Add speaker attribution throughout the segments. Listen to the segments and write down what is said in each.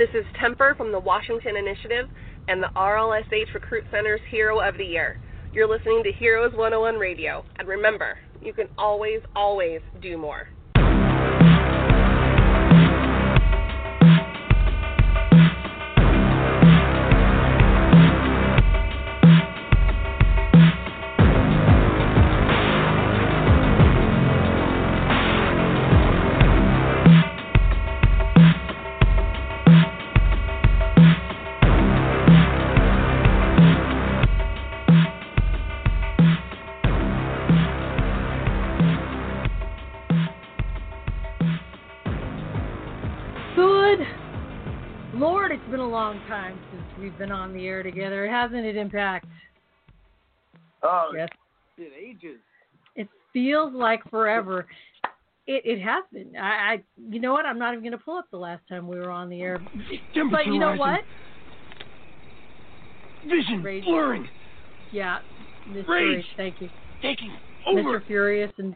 Speaker 1: This is Temper from the Washington Initiative and the RLSH Recruit Center's Hero of the Year. You're listening to Heroes 101 Radio. And remember, you can always, always do more.
Speaker 2: Long time since we've been on the air together, hasn't it, Impact?
Speaker 3: Oh,
Speaker 2: yes.
Speaker 3: It ages.
Speaker 2: It feels like forever. It it has been. I, I you know what? I'm not even going to pull up the last time we were on the air. But you know what?
Speaker 3: Vision
Speaker 2: Rage.
Speaker 3: blurring.
Speaker 2: Yeah, Mr.
Speaker 3: Rage.
Speaker 2: Rage, Thank you,
Speaker 3: Taking over.
Speaker 2: Mr. Furious, and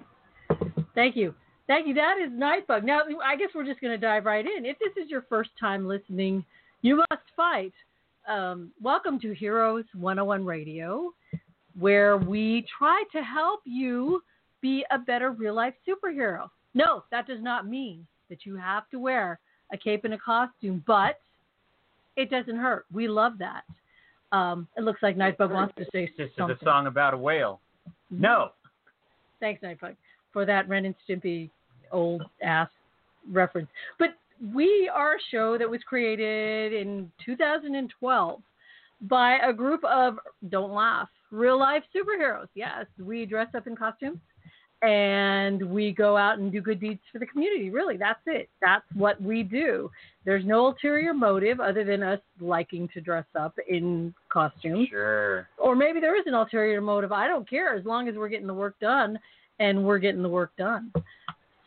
Speaker 2: thank you. Thank you. That is Nightbug. Now, I guess we're just going to dive right in. If this is your first time listening you must fight. Um, welcome to Heroes 101 Radio, where we try to help you be a better real life superhero. No, that does not mean that you have to wear a cape and a costume, but it doesn't hurt. We love that. Um, it looks like Nightbug wants to say
Speaker 4: This
Speaker 2: something.
Speaker 4: is a song about a whale. No.
Speaker 2: Thanks, Nightbug, for that Ren and Stimpy old ass reference. But we are a show that was created in 2012 by a group of, don't laugh, real life superheroes. Yes, we dress up in costumes and we go out and do good deeds for the community. Really, that's it. That's what we do. There's no ulterior motive other than us liking to dress up in costumes.
Speaker 4: Sure.
Speaker 2: Or maybe there is an ulterior motive. I don't care as long as we're getting the work done and we're getting the work done.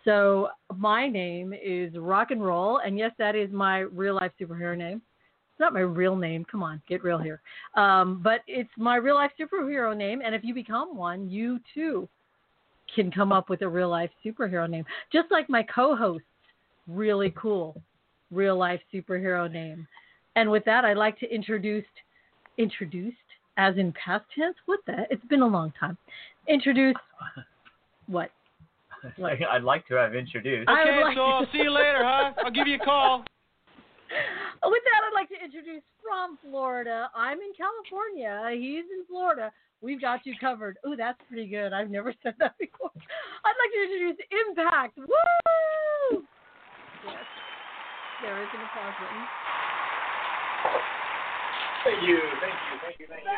Speaker 2: So my name is Rock and Roll, and yes, that is my real life superhero name. It's not my real name. Come on, get real here. Um, but it's my real life superhero name, and if you become one, you too can come up with a real life superhero name, just like my co-host's really cool real life superhero name. And with that, I'd like to introduce introduced as in past tense. What the? It's been a long time. Introduce what?
Speaker 4: Like I'd like to have introduced.
Speaker 3: Okay,
Speaker 2: like
Speaker 3: so I'll see you later, huh? I'll give you a call.
Speaker 2: With that, I'd like to introduce from Florida. I'm in California. He's in Florida. We've got you covered. Oh, that's pretty good. I've never said that before. I'd like to introduce Impact. Woo! Yes. There is an applause button.
Speaker 4: Thank you, thank you, thank you, thank you.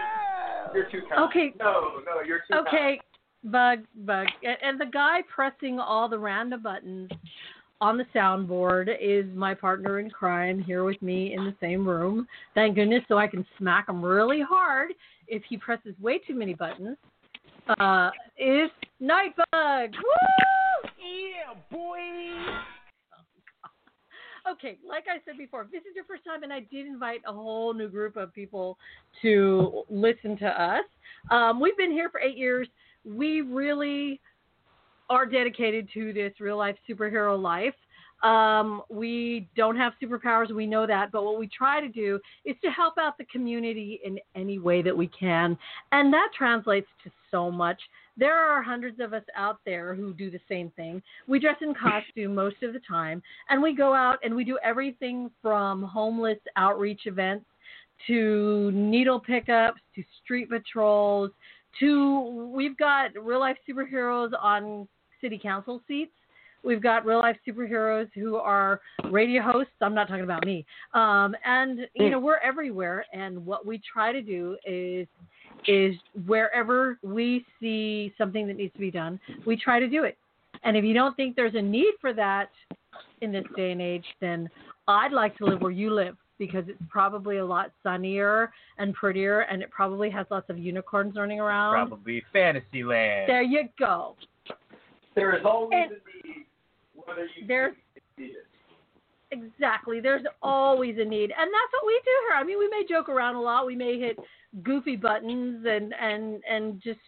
Speaker 4: You're too kind.
Speaker 2: Okay.
Speaker 4: No, no, you're too
Speaker 2: Okay, Bug, Bug. And, and the guy pressing all the random buttons on the soundboard is my partner in crime here with me in the same room. Thank goodness, so I can smack him really hard if he presses way too many buttons. Uh, is Nightbug. Woo!
Speaker 3: Yeah, boy.
Speaker 2: Okay, like I said before, if this is your first time, and I did invite a whole new group of people to listen to us. Um, we've been here for eight years. We really are dedicated to this real life superhero life. Um, we don't have superpowers, we know that, but what we try to do is to help out the community in any way that we can. And that translates to so much. There are hundreds of us out there who do the same thing. We dress in costume most of the time, and we go out and we do everything from homeless outreach events to needle pickups to street patrols to we've got real life superheroes on city council seats. We've got real life superheroes who are radio hosts. I'm not talking about me. Um, and you know we're everywhere. And what we try to do is is wherever we see something that needs to be done, we try to do it. And if you don't think there's a need for that in this day and age, then I'd like to live where you live because it's probably a lot sunnier and prettier, and it probably has lots of unicorns running around.
Speaker 4: Probably fantasy land.
Speaker 2: There you go.
Speaker 4: There is always
Speaker 2: And-
Speaker 4: a need, whether you
Speaker 2: There's
Speaker 4: see it.
Speaker 2: exactly. There's always a need, and that's what we do here. I mean, we may joke around a lot. We may hit goofy buttons and and and just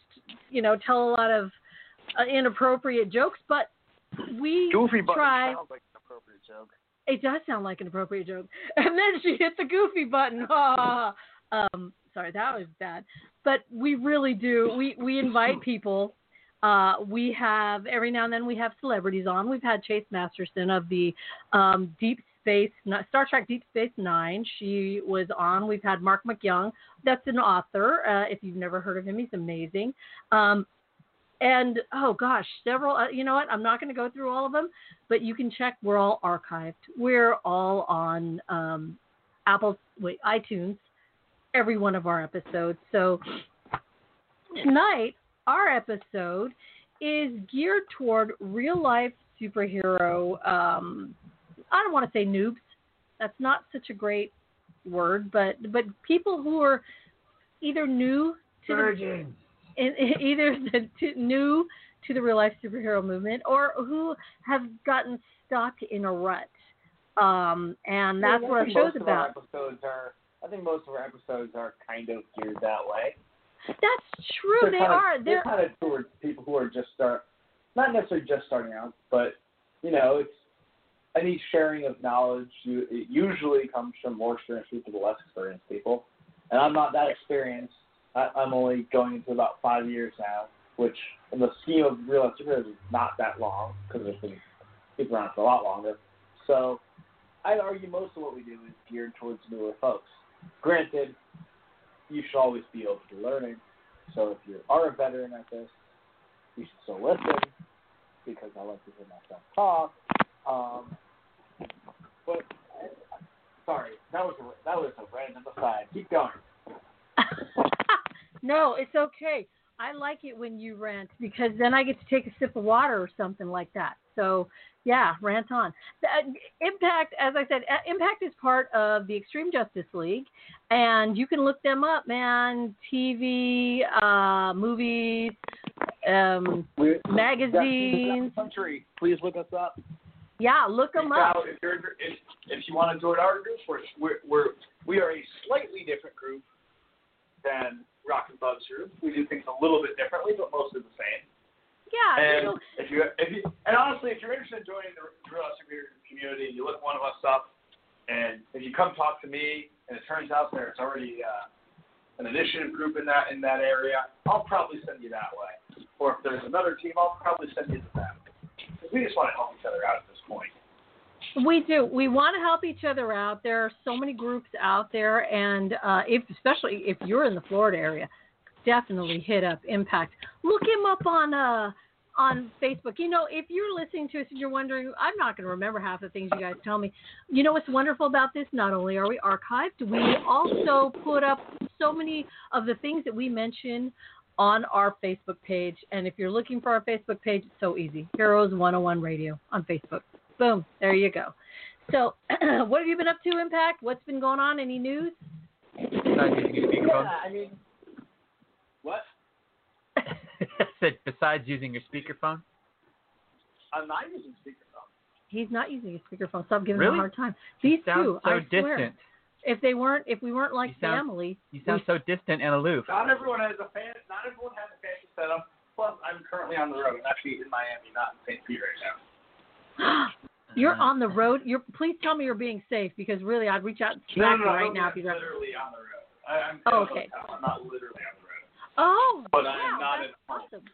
Speaker 2: you know tell a lot of uh, inappropriate jokes, but we
Speaker 3: Goofy button
Speaker 2: try.
Speaker 3: sounds like an appropriate joke.
Speaker 2: It does sound like an appropriate joke. And then she hit the goofy button. Ah. um, sorry, that was bad. But we really do. We we invite people. Uh, we have every now and then we have celebrities on. We've had Chase Masterson of the um, Deep Space Star Trek Deep Space Nine. She was on. We've had Marc MacYoung. That's an author. Uh, if you've never heard of him, he's amazing. Um, and oh gosh, several. Uh, you know what? I'm not going to go through all of them, but you can check. We're all archived. We're all on um, Apple, wait, iTunes. Every one of our episodes. So tonight, our episode is geared toward real life superhero. Um, I don't want to say noobs. That's not such a great word, but but people who are either new to the, in, either the, to, new to the real life superhero movement or who have gotten stuck in a rut. Um, and that's
Speaker 4: Yeah,
Speaker 2: what our show's
Speaker 4: most
Speaker 2: about.
Speaker 4: Of our episodes are, I think most of our episodes are kind of geared that way.
Speaker 2: That's true. They
Speaker 4: kind
Speaker 2: are.
Speaker 4: Of,
Speaker 2: They're
Speaker 4: they're kind of towards people who are just start, not necessarily just starting out, but you know, it's any sharing of knowledge. You, it usually comes from more experienced people to less experienced people, and I'm not that experienced. I, I'm only going into about five years now, which in the scheme of real life superheroes is not that long because there's been people around for a lot longer. So I'd argue most of what we do is geared towards newer folks. Granted, you should always be open to learning. So if you are a veteran at this, you should still listen because I like to hear myself talk. Um, but sorry, that was a, that was a random aside. Keep going.
Speaker 2: No, it's okay. I like it when you rant because then I get to take a sip of water or something like that. So, yeah, rant on. Uh, Impact, as I said, uh, Impact is part of the Extreme Justice League, and you can look them up, man. TV, uh, movies, um, magazines.
Speaker 4: country. Please look us up.
Speaker 2: Yeah, look them up.
Speaker 4: If you're if, if you want to join our group, we're we're we are a slightly different group than Rock and Bub's group. We do things a little bit differently, but mostly the same.
Speaker 2: Yeah, you
Speaker 4: And
Speaker 2: know,
Speaker 4: if you if you and honestly, if you're interested in joining the Real Superhero community, and you look one of us up, and if you come talk to me, and it turns out there's already uh, an initiative group in that in that area, I'll probably send you that way. Or if there's another team, I'll probably send you to them. 'Cause we just want to help each other out at this point.
Speaker 2: We do. We want to help each other out. There are so many groups out there, and uh, if especially if you're in the Florida area, definitely hit up Impact. Look him up on uh on Facebook. You know, if you're listening to us and you're wondering, I'm not going to remember half the things you guys tell me. You know what's wonderful about this? Not only are we archived, we also put up so many of the things that we mention on our Facebook page. And if you're looking for our Facebook page, it's so easy. Heroes 101 Radio on Facebook. Boom, there you go. So, what have you been up to, Impact? What's been going on? Any news?
Speaker 5: Besides using your speakerphone?
Speaker 4: Yeah, I mean, what?
Speaker 5: I said besides using your speakerphone?
Speaker 4: I'm not using speakerphone.
Speaker 2: He's not using his speakerphone. Stop giving him a hard time. These two,
Speaker 5: so
Speaker 2: I swear, if they weren't, if we weren't like
Speaker 5: You sound-
Speaker 2: family,
Speaker 5: You sound so distant and aloof.
Speaker 4: Not everyone has a fan. Not everyone has a fancy setup. Plus, I'm currently on the road. I'm actually in Miami, not in St. Pete right now.
Speaker 2: you're
Speaker 5: Uh-huh.
Speaker 2: on the road. You're please tell me you're being safe because really, I'd reach out and smack you right now if you
Speaker 4: I'm
Speaker 2: got.
Speaker 4: literally on the road. I, I'm in
Speaker 2: Oh, okay.
Speaker 4: I'm not literally on the road.
Speaker 2: Oh,
Speaker 4: But
Speaker 2: wow,
Speaker 4: I'm not
Speaker 2: that's
Speaker 4: at
Speaker 2: awesome.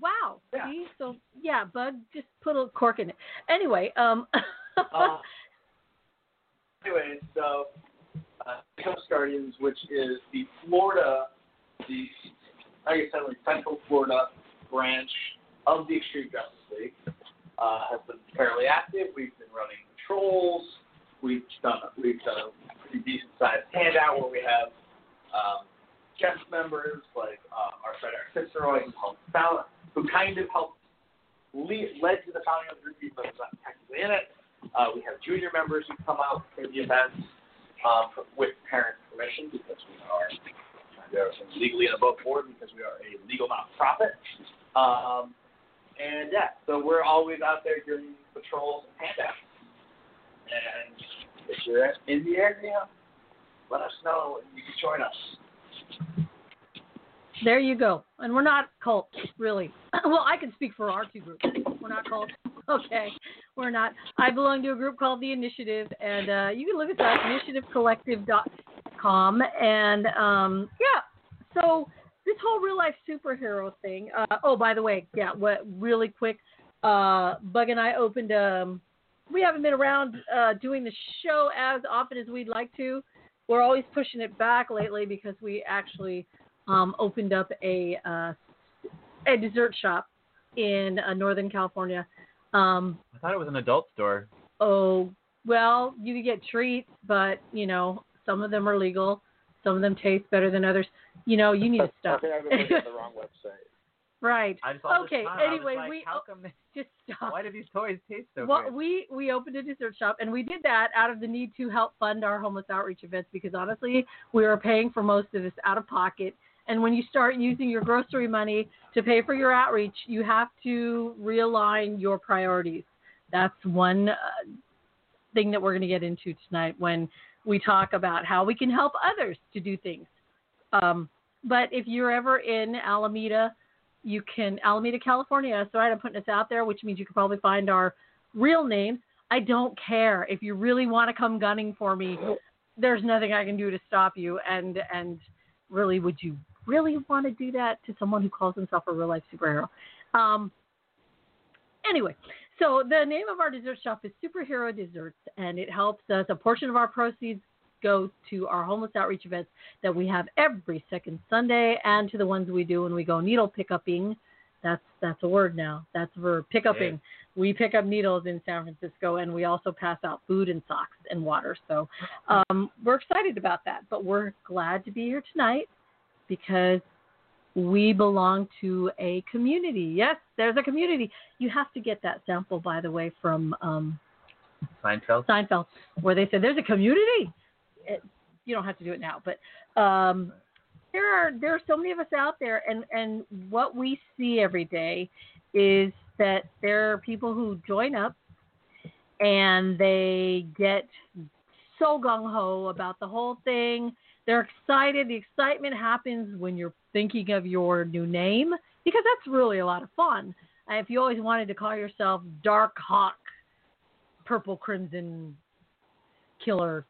Speaker 2: Wow.
Speaker 4: Yeah.
Speaker 2: See, so yeah, Bug, just put a cork in it. Anyway, um.
Speaker 4: Uh, anyway, so uh, Coast Guardians, which is the Florida, the like I said, like Central Florida branch of the Extreme Justice League, uh, has been fairly active. We've been running patrols. We've done we've done a pretty decent sized handout where we have um, guest members like uh, our friend Eric Fitzroy, who helped found, who kind of helped lead, led to the founding of the group, even though he's not technically in it. Uh, we have junior members who come out for the events um, with parent permission because we are we are legally and above board because we are a legal nonprofit. Um, and yeah, so we're always out there doing patrols and handouts. And if you're in the area, let us know and you can join us.
Speaker 2: There you go. And we're not cult, really. well, I can speak for our two groups. We're not cult. Okay. we're not. I belong to a group called The Initiative, and uh, you can look us up, initiativecollective.com. And um, yeah, so this whole real life superhero thing. Uh, oh, by the way, yeah, what really quick, uh, Bug and I opened. Um, we haven't been around uh, doing the show as often as we'd like to. We're always pushing it back lately because we actually um, opened up a uh, a dessert shop in uh, Northern California. Um,
Speaker 5: I thought it was an adult store.
Speaker 2: oh, well, you could get treats, but you know, some of them are legal. Some of them taste better than others. You know, you need to
Speaker 6: I
Speaker 2: stop.
Speaker 6: think I've been looking at the wrong website.
Speaker 2: right.
Speaker 5: I just all this
Speaker 2: Okay,
Speaker 5: time, I was
Speaker 2: anyway,
Speaker 5: like,
Speaker 2: we-
Speaker 5: how come?
Speaker 2: Just stop.
Speaker 5: Why do these toys taste so
Speaker 2: Well,
Speaker 5: good?
Speaker 2: we we opened a dessert shop, and we did that out of the need to help fund our homeless outreach events because honestly, we were paying for most of this out of pocket. And when you start using your grocery money to pay for your outreach, you have to realign your priorities. That's one uh, thing that we're going to get into tonight when we talk about how we can help others to do things. Um, but if you're ever in Alameda, you can Alameda, California. Right. I'm putting this out there, which means you can probably find our real names. I don't care if you really want to come gunning for me. There's nothing I can do to stop you. And and really, would you really want to do that to someone who calls himself a real life superhero? Um, anyway, so the name of our dessert shop is Superhero Desserts, and it helps us. A portion of our proceeds go to our homeless outreach events that we have every second Sunday, and to the ones we do when we go needle pickupping. That's that's a word now. That's for pickupping. We pick up needles in San Francisco, and we also pass out food and socks and water. So um, we're excited about that. But we're glad to be here tonight because we belong to a community. Yes, there's a community. You have to get that sample, by the way, from um,
Speaker 5: Seinfeld.
Speaker 2: Seinfeld, where they said there's a community. It, you don't have to do it now, but um, there are there are so many of us out there, and and what we see every day is that there are people who join up and they get so gung ho about the whole thing. They're excited. The excitement happens when you're thinking of your new name because that's really a lot of fun. Uh, If you always wanted to call yourself Dark Hawk, Purple Crimson Killer,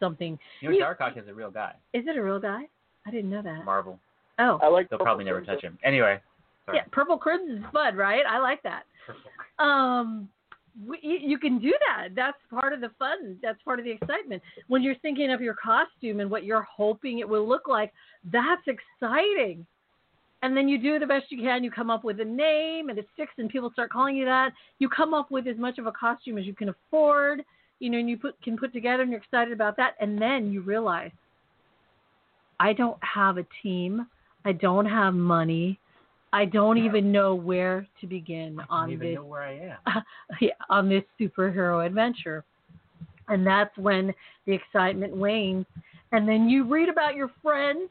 Speaker 2: something,
Speaker 5: You know,
Speaker 2: You-
Speaker 5: Darkhawk is a real guy.
Speaker 2: is it a real guy? I didn't know that.
Speaker 5: Marvel.
Speaker 2: Oh,
Speaker 6: I like
Speaker 5: They'll probably never touch him. Anyway. Sorry.
Speaker 2: yeah, Purple Crimson's Bud, right? I like that. um you can do that. That's part of the fun. That's part of the excitement. When you're thinking of your costume and what you're hoping it will look like that's exciting. And then you do the best you can. You come up with a name and it sticks and people start calling you that. You come up with as much of a costume as you can afford you know and you put can put together and you're excited about that. And then you realize i don't have a team. I don't have money I don't even know where to begin on
Speaker 5: even
Speaker 2: this
Speaker 5: know where I am.
Speaker 2: yeah, on this superhero adventure. And that's when the excitement wanes. And then you read about your friends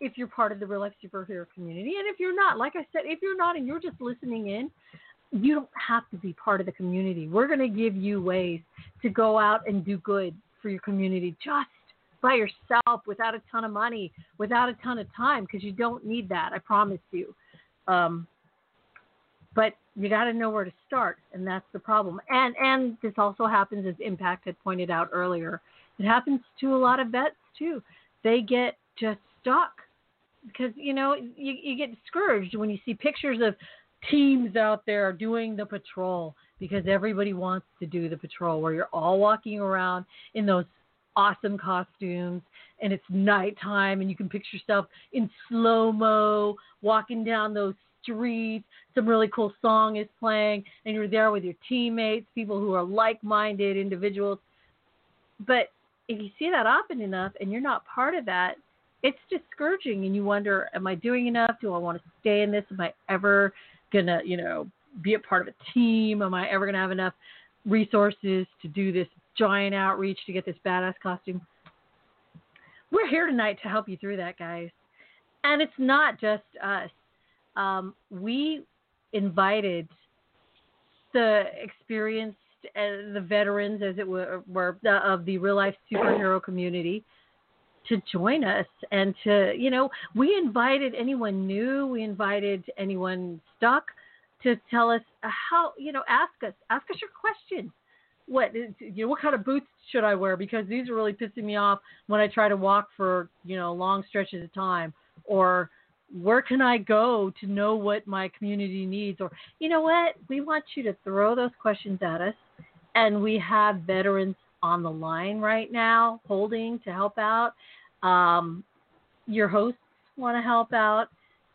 Speaker 2: if you're part of the real life superhero community. And if you're not, like I said, if you're not and you're just listening in, you don't have to be part of the community. We're going to give you ways to go out and do good for your community just by yourself without a ton of money, without a ton of time, because you don't need that. I promise you. Um, but you got to know where to start, and that's the problem. And and this also happens, as Impact had pointed out earlier. It happens to a lot of vets too. They get just stuck because you know you, you get discouraged when you see pictures of teams out there doing the patrol because everybody wants to do the patrol where you're all walking around in those awesome costumes and it's nighttime and you can picture yourself in slow mo walking down those streets. Some really cool song is playing and you're there with your teammates people who are like-minded individuals. But if you see that often enough and you're not part of that it's discouraging and you wonder am i doing enough? Do i want to stay in this? Am i ever gonna you know be a part of a team? Am i ever gonna have enough resources to do this giant outreach to get this badass costume. We're here tonight to help you through that guys. And it's not just us. Um, we invited the experienced uh, the veterans as it were, were uh, of the real life superhero community to join us and to you know we invited anyone new we invited anyone stuck to tell us how you know ask us ask us your questions. What you know? What kind of boots should I wear? Because these are really pissing me off when I try to walk for you know long stretches of time. Or where can I go to know what my community needs? Or you know what? We want you to throw those questions at us, and we have veterans on the line right now holding to help out. Um, your hosts want to help out.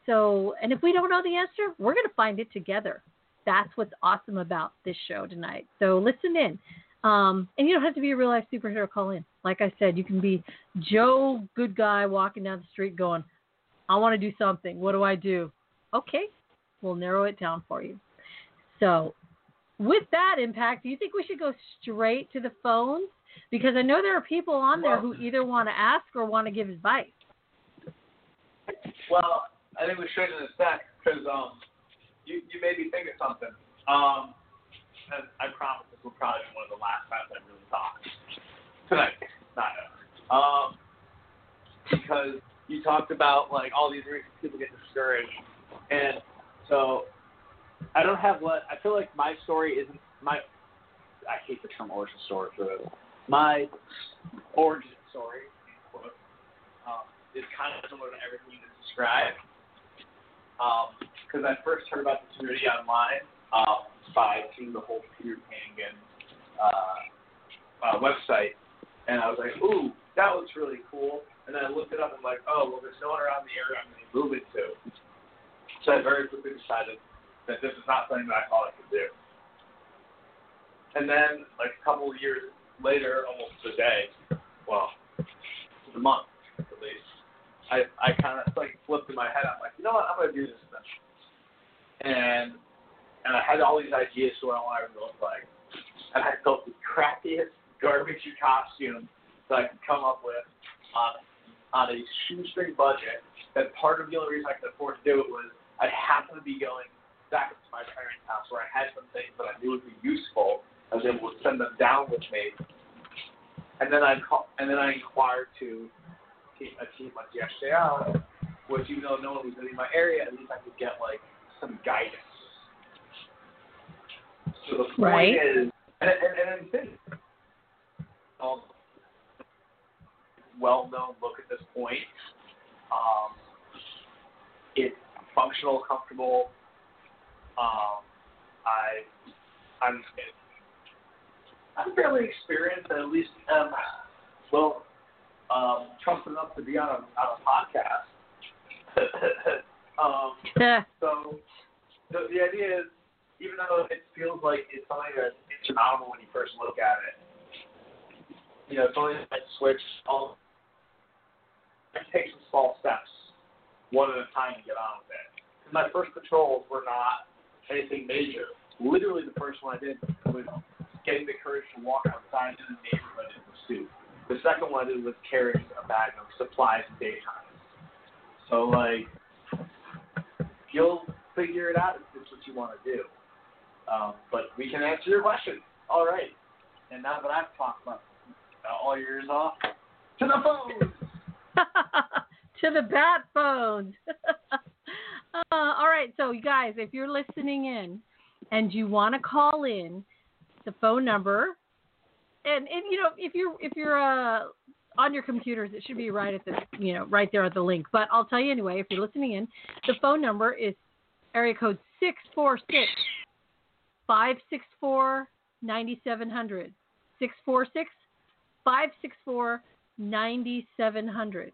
Speaker 2: So, and if we don't know the answer, we're going to find it together. That's what's awesome about this show tonight. So listen in. Um, and you don't have to be a real life superhero. Call in. Like I said, you can be Joe, good guy, walking down the street going, I want to do something. What do I do? Okay, we'll narrow it down for you. So, with that impact, do you think we should go straight to the phones? Because I know there are people on there who either want to ask or want to give advice.
Speaker 4: Well, I think we should in a sec because um, you you made me think of something. Um, I promise this will probably be one of the last times I really talk tonight. Not ever. Um, because you talked about like all these reasons people get discouraged, and so I don't have what I feel like my story isn't my. I hate the term origin story for this. My origin story, um, is kind of similar to everything you just described. Because I first heard about the community online um, by seeing the whole Peter Pangan uh, uh, website, and I was like, ooh, that looks really cool. And then I looked it up and I'm like, oh, well, there's no one around the area I'm going to move into. So I very quickly decided that this is not something that I thought I could do. And then, like a couple of years later, almost a day, well, a month I I kind of like flipped in my head. I'm like, you know what? I'm gonna do this then. And and I had all these ideas for what I wanted to look like, and I built the crappiest garbage costume that I could come up with on on a shoestring budget. That part of the only reason I could afford to do it was I happened to be going back to my parents' house where I had some things that I knew would be useful. I was able to send them down with me, and then I and then I inquired to team, a team like yesterday out, which even though no one was in my area, at least I could get like some guidance. So the point
Speaker 2: Right.
Speaker 4: is, and and, and I think, um, well-known look at this point. Um, it's functional, comfortable. Um, I, I'm, I'm fairly experienced, at least, um, well, um, trusted enough to be on a on a podcast. um, so the, the idea is, even though it feels like it's something that's insurmountable when you first look at it, you know, it's only like switch all. Take some small steps, one at a time, to get on with it. 'Cause my first patrols were not anything major. Literally, the first one I did was getting the courage to walk outside in the neighborhood in pursuit. The second one I did was carrying a bag of supplies in daytime. So like, you'll figure it out if it's what you want to do. Um, but we can answer your question. All right. And now that I've talked about all your ears off, to the phone.
Speaker 2: to the bat phones. uh, all right, so you guys, if you're listening in and you want to call in, the phone number, and if you know if you're if you're uh, on your computers, it should be right at the you know right there at the link. But I'll tell you anyway. If you're listening in, the phone number is area code six four six five six four ninety seven hundred six four six five six four 9700.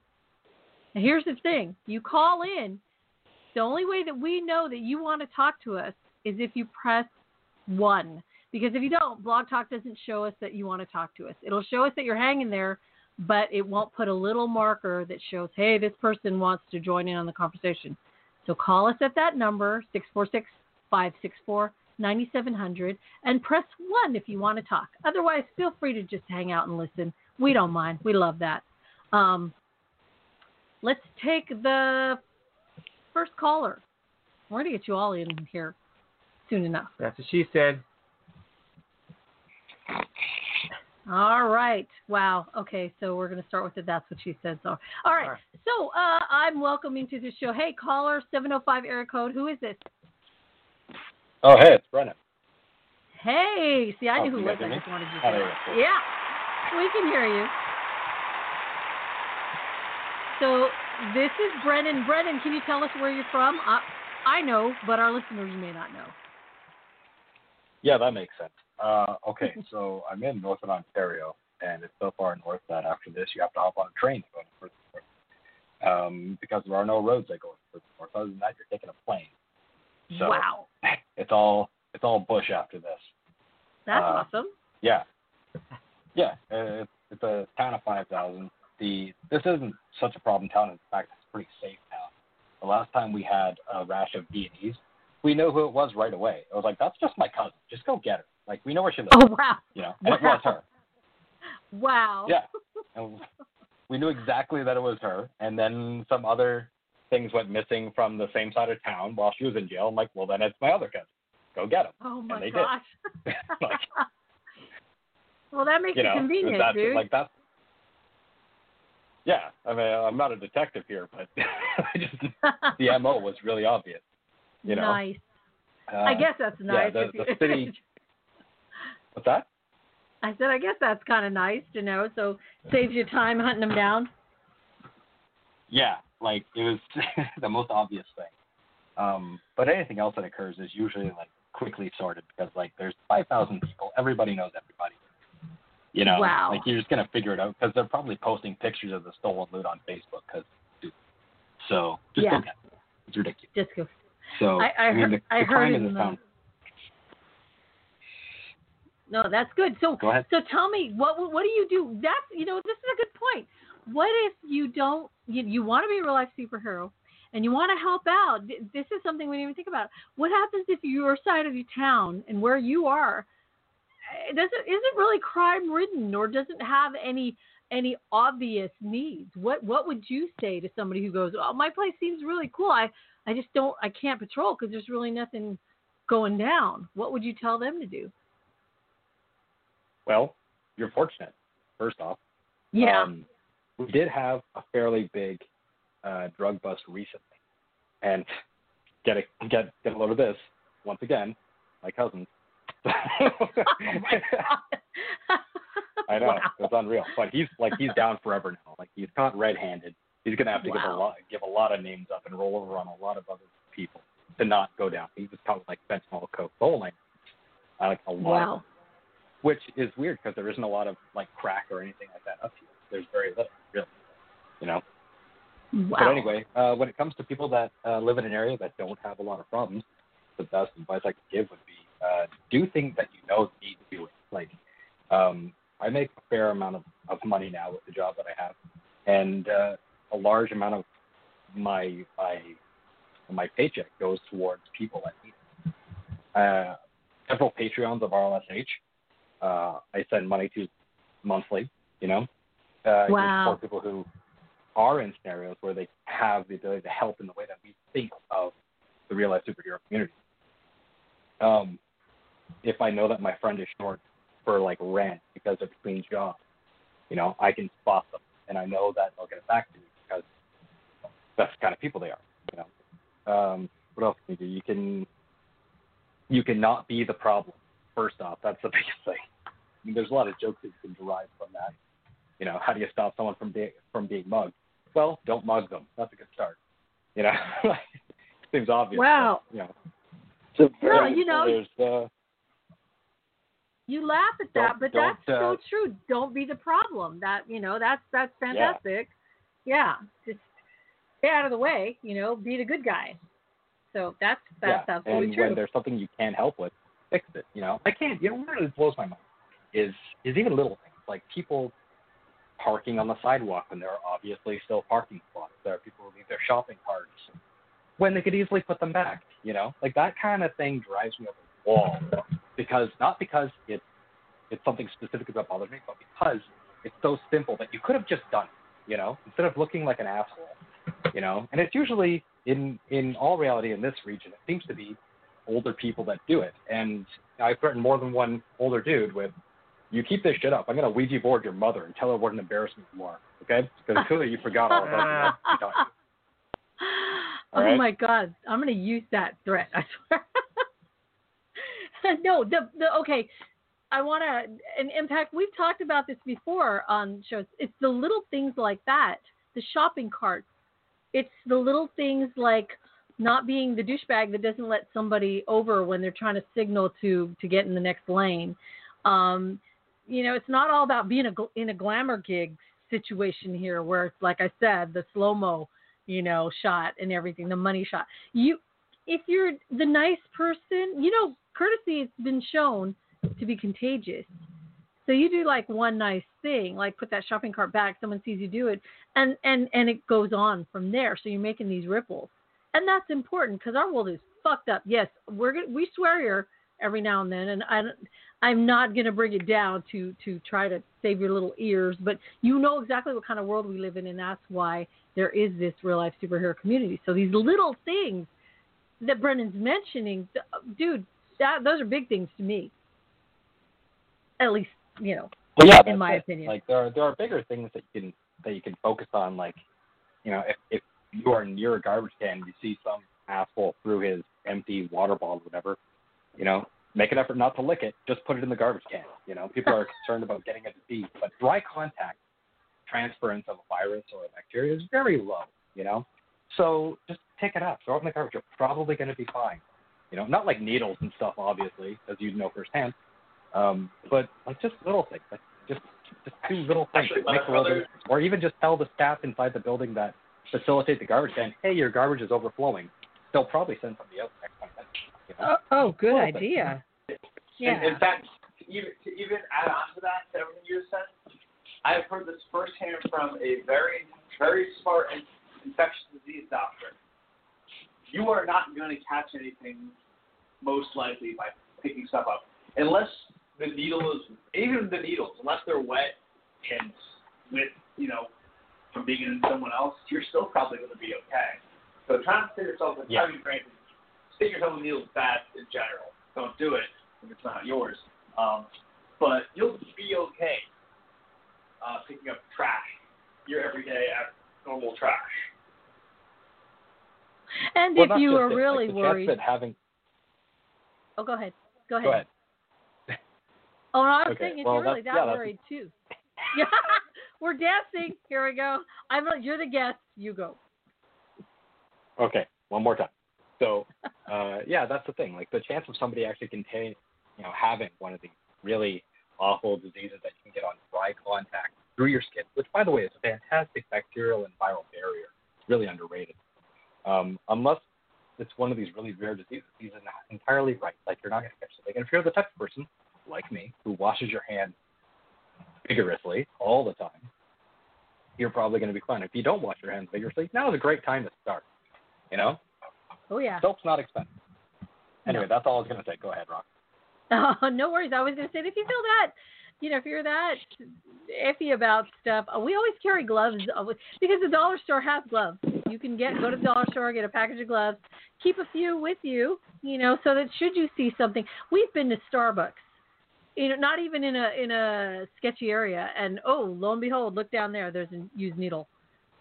Speaker 2: Now, here's the thing you call in, the only way that we know that you want to talk to us is if you press 1. Because if you don't, Blog Talk doesn't show us that you want to talk to us. It'll show us that you're hanging there, but it won't put a little marker that shows, hey, this person wants to join in on the conversation. So call us at that number, 646 564 9700, and press 1 if you want to talk. Otherwise, feel free to just hang out and listen. We don't mind. We love that. Um, let's take the first caller. We're going to get you all in here soon enough.
Speaker 5: That's what she said.
Speaker 2: All right. Wow. Okay. So we're going to start with the That's What She Said. So, all right.
Speaker 5: All right.
Speaker 2: So uh, I'm welcoming to the show. Hey, caller, 705 area code. Who is this?
Speaker 6: Oh, hey, it's Brennan.
Speaker 2: Hey, see, I
Speaker 6: Oh,
Speaker 2: knew who it was. I just wanted you to.
Speaker 6: there. Cool.
Speaker 2: Yeah, we can hear you. So this is Brennan. Brennan, can you tell us where you're from? I, I know, but our listeners may not know.
Speaker 6: Yeah, that makes sense. Uh, okay, so I'm in Northern Ontario, and it's so far north that after this you have to hop on a train to go further north. Um, because there are no roads that go further north. Other than that, you're taking a plane. So
Speaker 2: wow,
Speaker 6: it's all it's all bush after this.
Speaker 2: that's
Speaker 6: uh,
Speaker 2: awesome.
Speaker 6: Yeah, yeah. It's it's a town of five thousand. The this isn't such a problem town. In fact, it's a pretty safe town. The last time we had a rash of B&Es, we knew who it was right away. It was like that's just my cousin. Just go get her. Like we know where she lives.
Speaker 2: Oh wow,
Speaker 6: You know, and it was her.
Speaker 2: wow.
Speaker 6: Yeah. And we knew exactly that it was her. And then some other things went missing from the same side of town while she was in jail. I'm like, well, then it's my other cousin. Go get him.
Speaker 2: Oh my
Speaker 6: they did.
Speaker 2: gosh.
Speaker 6: Like,
Speaker 2: well, that makes
Speaker 6: you
Speaker 2: it convenient,
Speaker 6: that's
Speaker 2: dude.
Speaker 6: like that's. Yeah, I mean, I'm not a detective here, but I just the mo was really obvious. You know,
Speaker 2: nice.
Speaker 6: uh,
Speaker 2: I guess that's nice.
Speaker 6: the-
Speaker 2: if
Speaker 6: the city- What's that?
Speaker 2: I said, I guess that's kind of nice to know. So saves you time hunting them down.
Speaker 6: Yeah, like it was the most obvious thing. Um, but anything else that occurs is usually like quickly sorted because like there's 5,000 people, everybody knows everybody. You know,
Speaker 2: Wow.
Speaker 6: like you're just gonna figure it out because they're probably posting pictures of the stolen loot on Facebook. Cause, so just
Speaker 2: Yeah.
Speaker 6: it. It's ridiculous.
Speaker 2: Just go.
Speaker 6: So
Speaker 2: I- I
Speaker 6: mean,
Speaker 2: heard-
Speaker 6: the,
Speaker 2: I
Speaker 6: the
Speaker 2: heard
Speaker 6: crime
Speaker 2: in
Speaker 6: in this
Speaker 2: the-. No, that's good. So
Speaker 6: Go.
Speaker 2: So tell me, what what do you do? That's you know, this is a good point. What if you don't? You, you want to be a real life superhero, and you want to help out? This is something we didn't even think about. What happens if your side of the town and where you are eh, doesn't isn't really crime ridden or doesn't have any any obvious needs? What what would you say to somebody who goes, "Oh, my place seems really cool. I I just don't I can't patrol because there's really nothing going down." What would you tell them to do?
Speaker 6: Well, you're fortunate. First off,
Speaker 2: Yeah.
Speaker 6: Um, we did have a fairly big uh, drug bust recently, and get a get get a load of this. Once again, my cousin. I know
Speaker 2: Wow.
Speaker 6: it's unreal, but he's like he's down forever now. Like he's caught red-handed. He's gonna have to give a lot give a lot of names up and roll over on a lot of other people to not go down. He was caught with like fentanyl, coke, nine. Uh, like a lot
Speaker 2: Wow.
Speaker 6: Which is weird because there isn't a lot of like crack or anything like that up here. There's very little, really. You know.
Speaker 2: Wow.
Speaker 6: But anyway, uh, when it comes to people that uh, live in an area that don't have a lot of problems, the best advice I could give would be uh, do things that you know need doing. Like, um, I make a fair amount of, of money now with the job that I have, and uh, a large amount of my my my paycheck goes towards people that need it. Uh, several Patreons of RLSH uh, I send money to monthly, you know, uh,
Speaker 2: Wow.
Speaker 6: support people who are in scenarios where they have the ability to help in the way that we think of the real life superhero community. Um, if I know that my friend is short for like rent because they're between jobs, you know, I can spot them and I know that they'll get it back to me because that's the kind of people they are, you know. Um, what else can you do? You can you cannot be the problem. First off, that's the biggest thing. I mean, there's a lot of jokes that you can derive from that. You know, how do you stop someone from being from being mugged? Well, don't mug them. That's a good start. You know, seems obvious.
Speaker 2: Wow.
Speaker 6: But, you know, so
Speaker 2: Well,
Speaker 6: uh,
Speaker 2: you know-
Speaker 6: there's uh,
Speaker 2: You laugh at that, but
Speaker 6: don't,
Speaker 2: that's so
Speaker 6: uh,
Speaker 2: true. Don't be the problem. That you know, that's that's fantastic. Yeah. yeah. Just stay out of the way. You know, be the good guy. So that's that's
Speaker 6: yeah.
Speaker 2: absolutely
Speaker 6: and
Speaker 2: true.
Speaker 6: when there's something you can't help with, fix it. You know, I can't. You know, what really blows my mind is is even little things like people parking on the sidewalk when there are obviously still parking spots. There are people who leave their shopping carts when they could easily put them back. You know, like that kind of thing drives me over the wall because not because it's it's something specific that bothers me, but because it's so simple that you could have just done it. You know, instead of looking like an asshole. You know, and it's usually in in all reality in this region, it seems to be older people that do it. And I've threatened more than one older dude with, "You keep this shit up, I'm gonna Ouija board your mother and tell her what an embarrassment you are." Okay? Because clearly you forgot all about the last
Speaker 2: oh
Speaker 6: All right?
Speaker 2: my God, I'm going to use that threat. I swear. no, the the okay. I want to an impact. We've talked about this before on shows. It's the little things like that, the shopping carts. It's the little things like not being the douchebag that doesn't let somebody over when they're trying to signal to to get in the next lane. Um, you know, it's not all about being a, in a glamour gig situation here, where it's like I said, the slow mo, you know, shot and everything, the money shot. You, if you're the nice person, you know, courtesy has been shown to be contagious. So you do like one nice thing, like put that shopping cart back, someone sees you do it, and and and it goes on from there. So you're making these ripples, and that's important because our world is fucked up. Yes, we're gonna, we swear here every now and then, and I, I'm not gonna bring it down to to try to save your little ears, but you know exactly what kind of world we live in, and that's why there is this real life superhero community. So these little things that Brennan's mentioning, dude, that those are big things to me. At least, you know.
Speaker 6: Well, yeah,
Speaker 2: in my
Speaker 6: it.
Speaker 2: opinion.
Speaker 6: Like there are there are bigger things that you can that you can focus on. Like, you know, if if you are near a garbage can, you see some asshole threw his empty water bottle, whatever. You know, make an effort not to lick it. Just put it in the garbage can. You know, people are concerned about getting a disease, but dry contact transference of a virus or a bacteria is very low. You know, so just pick it up, throw it in the garbage. You're probably going to be fine. You know, not like needles and stuff, obviously, as you know firsthand. Um, but like just little things, like just just do little things,
Speaker 4: Actually,
Speaker 6: make a little
Speaker 4: brother-
Speaker 6: or even just tell the staff inside the building that facilitate the garbage can, hey, your garbage is overflowing. They'll probably send somebody else next time. You know?
Speaker 2: Oh, oh good idea.
Speaker 4: In,
Speaker 2: Yeah.
Speaker 4: in fact, to even, to even add on to that, to everything you said, I have heard this firsthand from a very, very smart in- infectious disease doctor. You are not going to catch anything, most likely, by picking stuff up, unless the needle is, even the needles, unless they're wet and with, you know, from being in someone else, you're still probably going to be okay. So try to stick yourself with,
Speaker 6: Yeah.
Speaker 4: I mean, granted, stick yourself with needles is bad in general. Don't do it if it's not yours. Um, but you'll be okay uh, picking up trash, your everyday normal trash.
Speaker 2: And
Speaker 6: Well,
Speaker 2: if you are
Speaker 6: it, like,
Speaker 2: really worried,
Speaker 6: that having
Speaker 2: oh, go ahead. Go ahead.
Speaker 6: go ahead.
Speaker 2: Oh, no, I was
Speaker 6: Okay,
Speaker 2: saying if
Speaker 6: well,
Speaker 2: you're really that
Speaker 6: yeah, that's-
Speaker 2: worried too. Yeah, we're dancing. Here we go. I'm. You're the guest. You go.
Speaker 6: Okay, one more time. So, uh, yeah, that's the thing. Like the chance of somebody actually contain, you know, having one of these really awful diseases that you can get on dry contact through your skin, which, by the way, is a fantastic bacterial and viral barrier. It's really underrated. Um, unless it's one of these really rare diseases, these are not entirely right. Like you're not going to catch something. And if you're the type of person like me who washes your hands vigorously all the time, you're probably going to be fine. If you don't wash your hands vigorously, now is a great time to start. You know,
Speaker 2: Oh yeah.
Speaker 6: soap's not expensive. Anyway, that's all I was going to say. Go ahead, Rock.
Speaker 2: Oh, no worries. I was going to say, if you feel that, you know, if you're that iffy about stuff, uh, we always carry gloves uh, because the dollar store has gloves. You can get go to the dollar store, get a package of gloves, keep a few with you, you know, so that should you see something. We've been to Starbucks, you know, not even in a in a sketchy area, and oh, lo and behold, look down there, there's a used needle,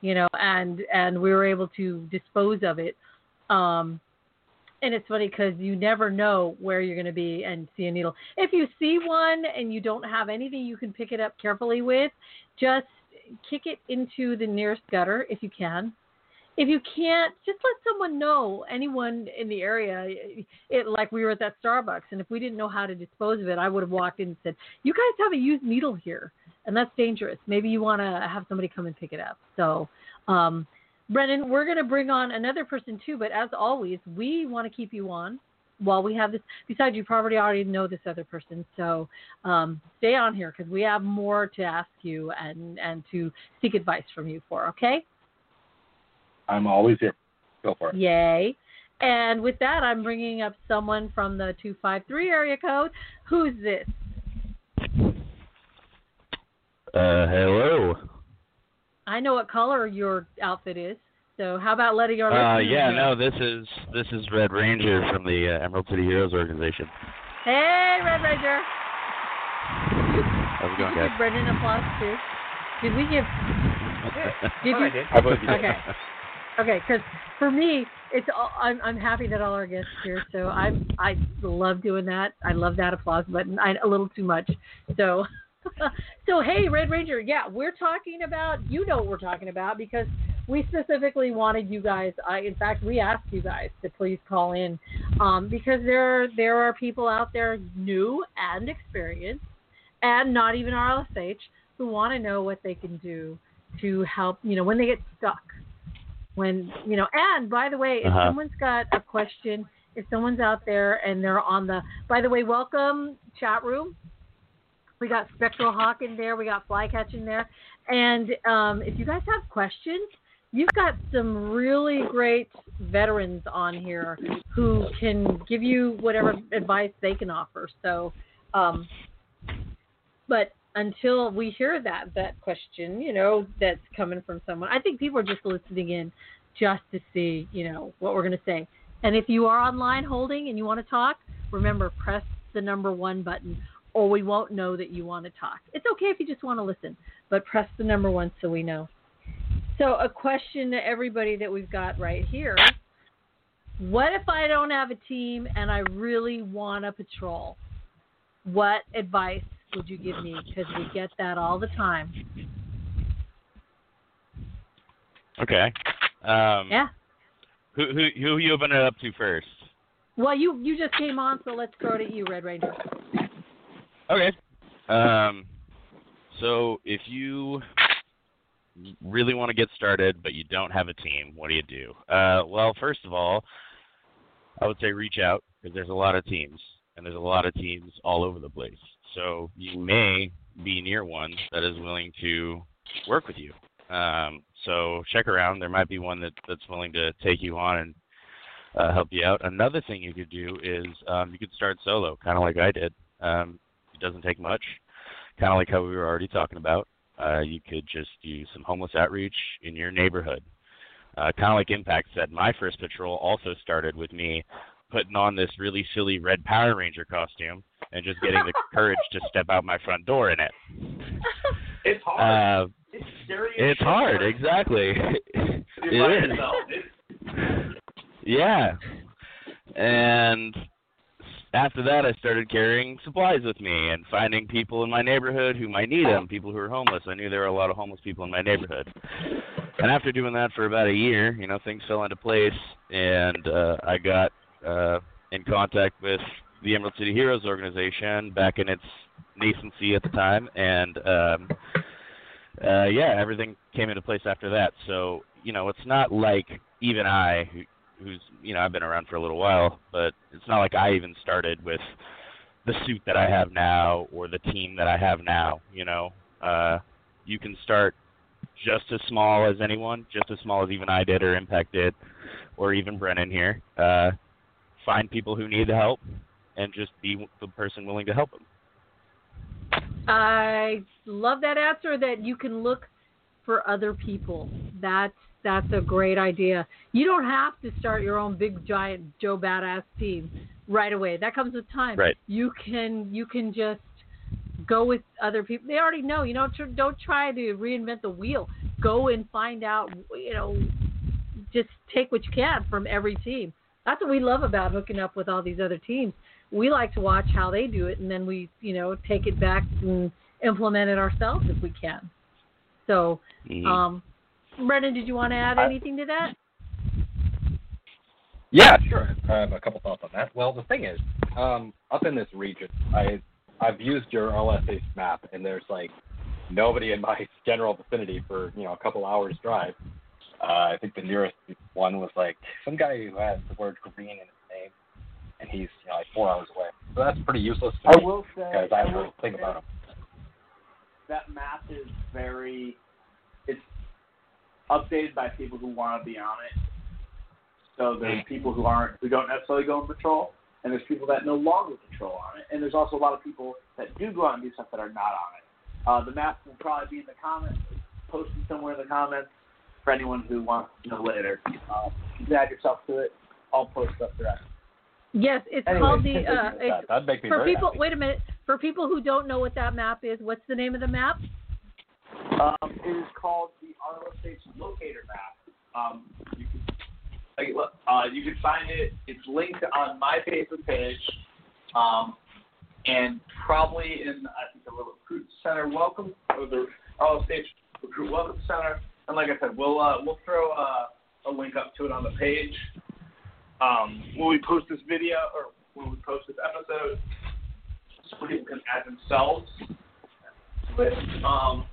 Speaker 2: you know, and and we were able to dispose of it. Um, and it's funny because you never know where you're going to be and see a needle. If you see one and you don't have anything you can pick it up carefully with, just kick it into the nearest gutter if you can. If you can't, just let someone know, anyone in the area. It like we were at that Starbucks, and if we didn't know how to dispose of it, I would have walked in and said, "You guys have a used needle here, and that's dangerous. Maybe you want to have somebody come and pick it up." So, um, Brennan, we're going to bring on another person too, but as always, we want to keep you on while we have this. Besides, you probably already know this other person, so um, stay on here because we have more to ask you and and to seek advice from you for. Okay?
Speaker 6: I'm always here. Go for it.
Speaker 2: Yay! And with that, I'm bringing up someone from the two five three area code. Who's this?
Speaker 7: Uh, hello.
Speaker 2: I know what color your outfit is. So how about letting our
Speaker 7: Uh, yeah,
Speaker 2: know?
Speaker 7: no, this is this is Red Ranger from the uh, Emerald City Heroes organization.
Speaker 2: Hey, Red Ranger.
Speaker 7: How's it
Speaker 2: Did
Speaker 7: going,
Speaker 2: you
Speaker 7: guys?
Speaker 2: give Brendan applause too? Did we give? Did you?
Speaker 6: I. I believe you did.
Speaker 2: Okay. Okay, because for me, it's all, I'm I'm happy that all our guests here. So I'm I love doing that. I love that applause button. I a little too much. So so hey, Red Ranger, yeah, we're talking about you know what we're talking about because we specifically wanted you guys. I in fact we asked you guys to please call in um, because there there are people out there new and experienced and not even RLSH who want to know what they can do to help you know when they get stuck when you know and by the way if
Speaker 7: Uh-huh.
Speaker 2: someone's got a question if someone's out there and they're on the by the way welcome chat room. We got spectral hawk in there. We got flycatch in there. And um, if you guys have questions you've got some really great veterans on here who can give you whatever advice they can offer. So um, but until we hear that that question, you know, that's coming from someone, I think people are just listening in just to see, you know, what we're going to say. And if you are online holding and you want to talk, remember press the number one button, or we won't know that you want to talk. It's okay if you just want to listen, but press the number one so we know. So, a question to everybody that we've got right here What if I don't have a team and I really want to patrol? What advice would you give me? Because we get that all the time.
Speaker 7: Okay. Um,
Speaker 2: Yeah.
Speaker 7: Who who who you open it up to first?
Speaker 2: Well, you you just came on, so let's throw it at you, Red Ranger.
Speaker 7: Okay. Um, so if you really want to get started, but you don't have a team, what do you do? Uh, well, first of all, I would say reach out because there's a lot of teams, and there's a lot of teams all over the place. So you may be near one that is willing to work with you. Um, so check around. There might be one that, that's willing to take you on and uh, help you out. Another thing you could do is um, you could start solo, kind of like I did. Um, it doesn't take much, kind of like how we were already talking about. Uh, you could just do some homeless outreach in your neighborhood. Uh, kind of like Impact said, my first patrol also started with me putting on this really silly red Power Ranger costume and just getting the courage to step out my front door in it.
Speaker 4: It's hard.
Speaker 7: Uh,
Speaker 4: it's scary.
Speaker 7: it's
Speaker 4: shit,
Speaker 7: hard, exactly. It is.
Speaker 4: It's-
Speaker 7: Yeah. And after that, I started carrying supplies with me and finding people in my neighborhood who might need them, people who are homeless. I knew there were a lot of homeless people in my neighborhood. And after doing that for about a year, you know, things fell into place, and uh, I got uh, in contact with the Emerald City Heroes organization back in its nascency at the time, and um, uh, yeah, everything came into place after that. So you know, it's not like even I, who, who's you know, I've been around for a little while, but it's not like I even started with the suit that I have now or the team that I have now. You know, uh, you can start just as small as anyone, just as small as even I did or Impact did, or even Brennan here. Uh, find people who need the help and just be the person willing to help them.
Speaker 2: I love that answer that you can look for other people. That's that's a great idea. You don't have to start your own big giant Joe badass team right away. That comes with time.
Speaker 7: Right.
Speaker 2: You can you can just go with other people. They already know. You know, don't try to reinvent the wheel. Go and find out. You know, just take what you can from every team. That's what we love about hooking up with all these other teams. We like to watch how they do it, and then we, you know, take it back and implement it ourselves if we can. So,
Speaker 7: Mhm.
Speaker 2: um, Brendan, did you want to add
Speaker 6: I-
Speaker 2: anything to that?
Speaker 6: Yeah, sure. I have a couple thoughts on that. Well, the thing is, um, up in this region, I I've used your LSH map, and there's like nobody in my general vicinity for you know a couple hours drive. Uh, I think the nearest one was like some guy who had the word green in his name, and he's you know like four hours away. So that's pretty useless to
Speaker 4: I
Speaker 6: me
Speaker 4: will say.
Speaker 6: because I
Speaker 4: I
Speaker 6: really think about him.
Speaker 4: That map is very. It's updated by people who want to be on it. So there's people who aren't who don't necessarily go on patrol, and there's people that no longer patrol on it, and there's also a lot of people that do go out and do stuff that are not on it. Uh, the map will probably be in the comments, posted somewhere in the comments for anyone who wants to know later. Um, you can add yourself to it. I'll post stuff direct.
Speaker 2: Yes, it's
Speaker 6: Anyway,
Speaker 2: called the. Uh, it's,
Speaker 6: that. Make me
Speaker 2: for people,
Speaker 6: happy.
Speaker 2: wait a minute. For people who don't know what that map is, what's the name of the map?
Speaker 4: Um, it is called the RLSH locator map. Um, you can, uh, you can find it. It's linked on my Facebook page, um, and probably in I think the recruit center welcome or the RLSH recruit welcome center. And like I said, we'll uh, we'll throw uh, a link up to it on the page um, when we post this video or when we post this episode, so people can add themselves to it. Um,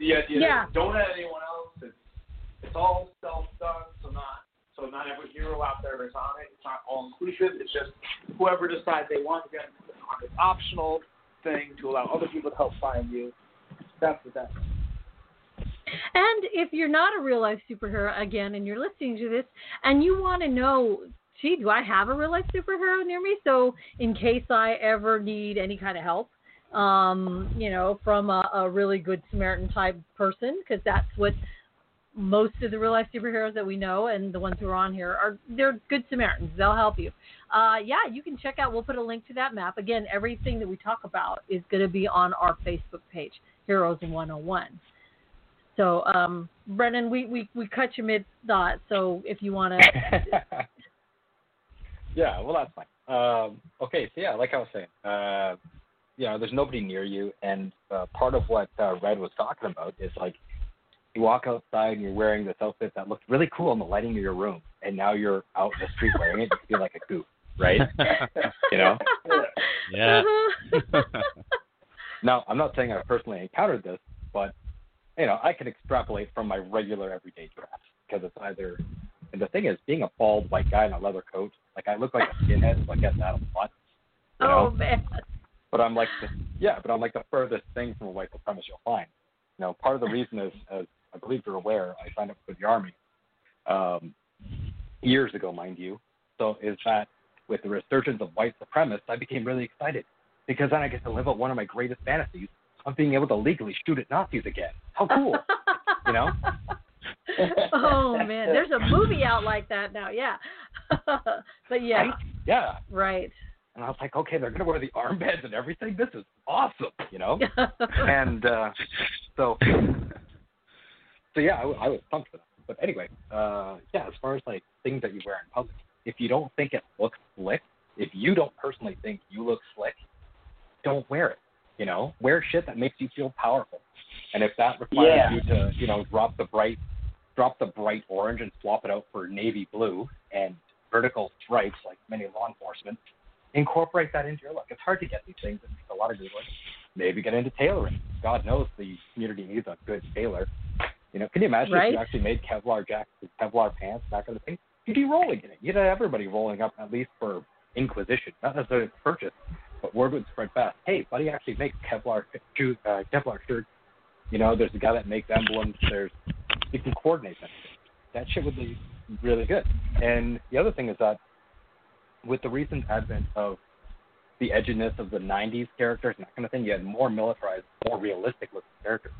Speaker 4: the idea
Speaker 2: Yeah.
Speaker 4: is don't add anyone else. It's it's all self done, so not so not every hero out there is on it. It's not all inclusive. It's just whoever decides they want to get on this optional thing to allow other people to help find you. That's what that.
Speaker 2: And if you're not a real life superhero again and you're listening to this and you want to know, gee, do I have a real life superhero near me? So in case I ever need any kind of help, um, you know, from a, a really good Samaritan type person, because that's what most of the real life superheroes that we know and the ones who are on here are they're good Samaritans. They'll help you. Uh, yeah, you can check out. We'll put a link to that map. Again, everything that we talk about is going to be on our Facebook page, Heroes in 101. So, um, Brennan, we, we, we cut you mid thought. So if you want to,
Speaker 6: yeah, well, that's fine. Um, okay, so yeah, like I was saying, uh, you know, there's nobody near you, and uh, part of what uh, Red was talking about is like you walk outside and you're wearing this outfit that looked really cool in the lighting of your room, and now you're out in the street wearing it, you feel like a goof, right? you know.
Speaker 7: Yeah.
Speaker 6: Now, I'm not saying I personally encountered this, but you know, I can extrapolate from my regular everyday dress because it's either. And the thing is, being a bald white guy in a leather coat, like I look like a skinhead, so I get that a lot. You know?
Speaker 2: oh man,
Speaker 6: But I'm like, the, yeah, but I'm like the furthest thing from a white supremacist you'll find. You know, part of the reason is, as I believe you're aware, I signed up for the army um, years ago, mind you. So is that with the resurgence of white supremacists, I became really excited because then I get to live out one of my greatest fantasies of being able to legally shoot at Nazis again. How cool, you know?
Speaker 2: oh man, there's a movie out like that now. Yeah, but yeah,
Speaker 6: Right? Yeah.
Speaker 2: right.
Speaker 6: And I was like, okay, they're gonna wear the armbands and everything. This is awesome, you know? and uh, so, so yeah, I was pumped for that. But anyway, uh, yeah, as far as like things that you wear in public, if you don't think it looks slick, if you don't personally think you look slick, don't wear it. You know, wear shit that makes you feel powerful. And if that requires
Speaker 4: Yeah.
Speaker 6: you to, you know, drop the bright, drop the bright orange and swap it out for navy blue and vertical stripes like many law enforcement, incorporate that into your look. It's hard to get these things. It takes a lot of Googling. Maybe get into tailoring. God knows the community needs a good tailor. You know, can you imagine if you actually made Kevlar jackets, Kevlar pants, that kind of thing? You'd be rolling in it. You'd have everybody rolling up at least for inquisition, not necessarily purchase, but word would spread fast. Hey, buddy actually makes Kevlar shoe, uh, Kevlar shirts. You know, there's a guy that makes emblems. There's you can coordinate that. That shit would be really good. And the other thing is that with the recent advent of the edginess of the 90s characters and that kind of thing, you had more militarized, more realistic looking characters.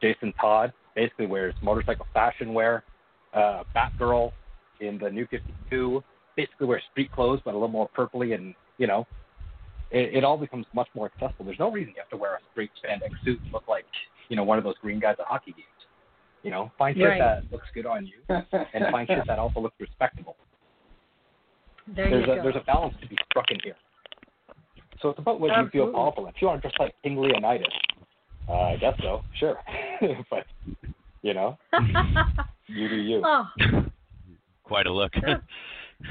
Speaker 6: Jason Todd basically wears motorcycle fashion wear. Uh, Batgirl in the New 52 basically wears street clothes, but a little more purpley and, you know, it, it all becomes much more accessible. There's no reason you have to wear a straight spandex suit and look like, you know, one of those green guys at hockey games. You know, find shit
Speaker 2: Right.
Speaker 6: that looks good on you and find shit that also looks respectable
Speaker 2: There
Speaker 6: there's
Speaker 2: you
Speaker 6: a
Speaker 2: go.
Speaker 6: there's a balance to be struck in here. So it's about what you feel powerful. in. If you want to dress like King Leonidas, uh, I guess so, sure. but you know, you do you.
Speaker 2: oh,
Speaker 7: Quite a look.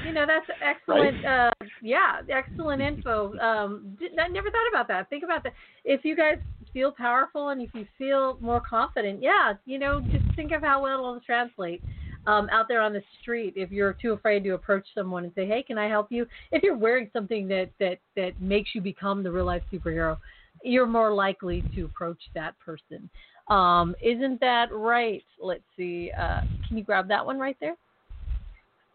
Speaker 2: You know that's excellent. Uh, yeah, excellent info. Um, did, I never thought about that. Think about that. If you guys feel powerful and if you feel more confident, yeah, you know, just think of how well it'll translate. Um, out there on the street, if you're too afraid to approach someone and say, "Hey, can I help you?" If you're wearing something that that that makes you become the real life superhero, you're more likely to approach that person. Um, isn't that right? Let's see. Uh, can you grab that one right there?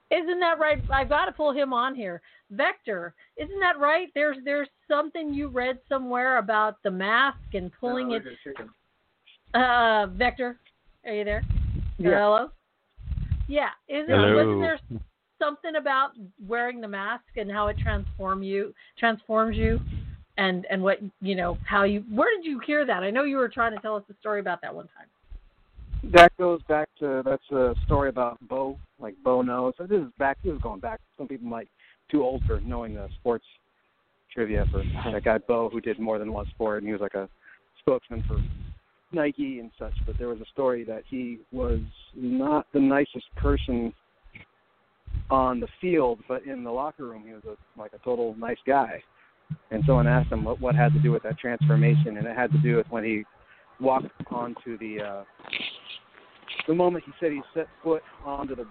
Speaker 2: Isn't that right? I've got to pull him on here. Vector, isn't that right? There's there's something you read somewhere about the mask and pulling it. Uh, Vector, are you there?
Speaker 4: Yeah.
Speaker 2: Hello. Yeah. Isn't
Speaker 7: Hello.
Speaker 2: wasn't there something about wearing the mask and how it transform you transforms you, and and what you know how you where did you hear that? I know you were trying to tell us a story about that one time.
Speaker 8: That goes back to that's a story about Bo, like Bo knows. This is back. This is going back. Some people might too old for knowing the sports trivia for that guy Bo who did more than one sport, and he was like a spokesman for Nike and such. But there was a story that he was not the nicest person on the field, but in the locker room he was a, like a total nice guy. And someone asked him what what had to do with that transformation, and it had to do with when he walked onto the uh, the moment he said he set foot onto the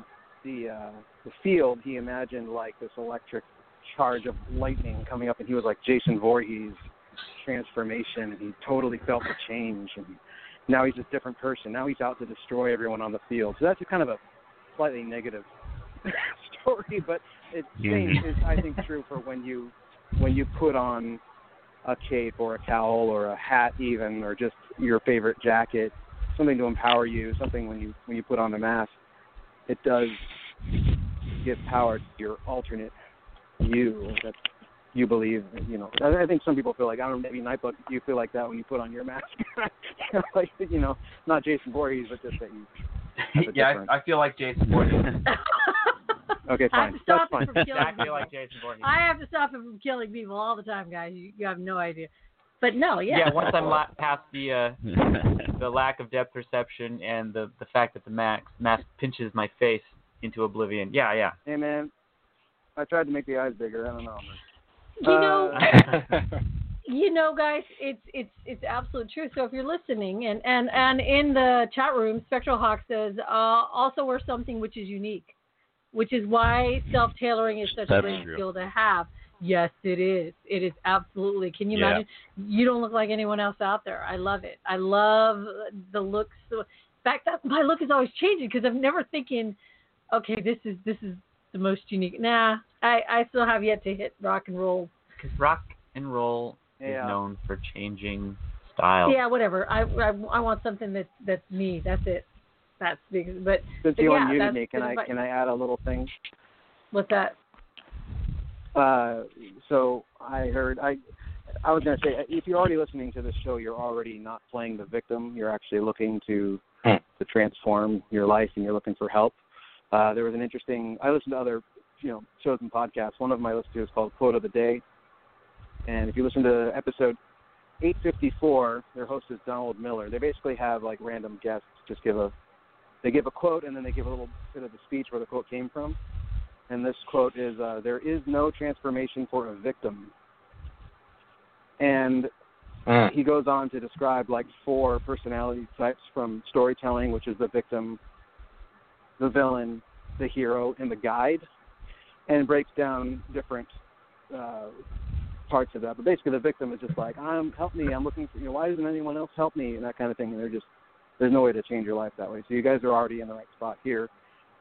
Speaker 8: the uh, the field, he imagined like this electric charge of lightning coming up, and he was like Jason Voorhees transformation, and he totally felt the change, and now he's a different person. Now he's out to destroy everyone on the field. So that's a kind of a slightly negative story, but it's same is I think true for when you when you put on a cape or a cowl or a hat even or just your favorite jacket, something to empower you, something when you when you put on the mask, it does give power to your alternate you that you believe. You know, I, I think some people feel like I don't know, maybe Nightblood, you feel like that when you put on your mask. like you know, not Jason Voorhees, but just that you.
Speaker 5: yeah,
Speaker 8: different-
Speaker 5: I, I feel like Jason Voorhees.
Speaker 8: Okay,
Speaker 2: I have
Speaker 8: fine.
Speaker 2: to stop
Speaker 8: That's
Speaker 2: him
Speaker 8: fine.
Speaker 2: from killing
Speaker 5: I feel like Jason Voorhees.
Speaker 2: I have to stop him from killing people all the time, guys. You, you have no idea. But no, yeah.
Speaker 5: yeah, once I'm la- past the uh, the lack of depth perception and the the fact that the mask mask pinches my face into oblivion. Yeah, yeah.
Speaker 8: Hey man, I tried to make the eyes bigger. I don't know.
Speaker 2: You know,
Speaker 8: Uh,
Speaker 2: you know, guys, it's it's it's absolute truth. So if you're listening, and and and in the chat room, Spectral Hawk says, uh, also wear something which is unique, which is why self tailoring is such
Speaker 7: That's
Speaker 2: a great
Speaker 7: true.
Speaker 2: skill to have. Yes, it is. It is absolutely. Can you
Speaker 7: Yeah.
Speaker 2: imagine? You don't look like anyone else out there. I love it. I love the looks. In fact, that my look is always changing because I'm never thinking, okay, this is this is the most unique. Nah, I I still have yet to hit rock and roll
Speaker 5: Because rock and roll
Speaker 8: Yeah.
Speaker 5: is known for changing style.
Speaker 2: Yeah, whatever. I, I I want something that's that's me. That's it. That's big. But
Speaker 8: since
Speaker 2: But
Speaker 8: you
Speaker 2: yeah,
Speaker 8: unmuted me, can I can I add a little thing?
Speaker 2: what's that?
Speaker 8: Uh, so I heard I I was going to say if you're already listening to this show, you're already not playing the victim. You're actually looking to
Speaker 6: Hmm.
Speaker 8: to transform your life, and you're looking for help. Uh, there was an interesting. I listened to other you know shows and podcasts. One of them I listened to is called Quote of the Day, and if you listen to episode 854, their host is Donald Miller. They basically have like random guests just give a they give a quote and then they give a little bit of the speech where the quote came from. And this quote is uh, There is no transformation for a victim. And
Speaker 6: Mm.
Speaker 8: he goes on to describe like four personality types from storytelling, which is the victim, the villain, the hero, and the guide, and breaks down different uh, parts of that. But basically, the victim is just like, "I'm help me. I'm looking for you know why doesn't anyone else help me?" and that kind of thing. And they're just there's no way to change your life that way. So you guys are already in the right spot here.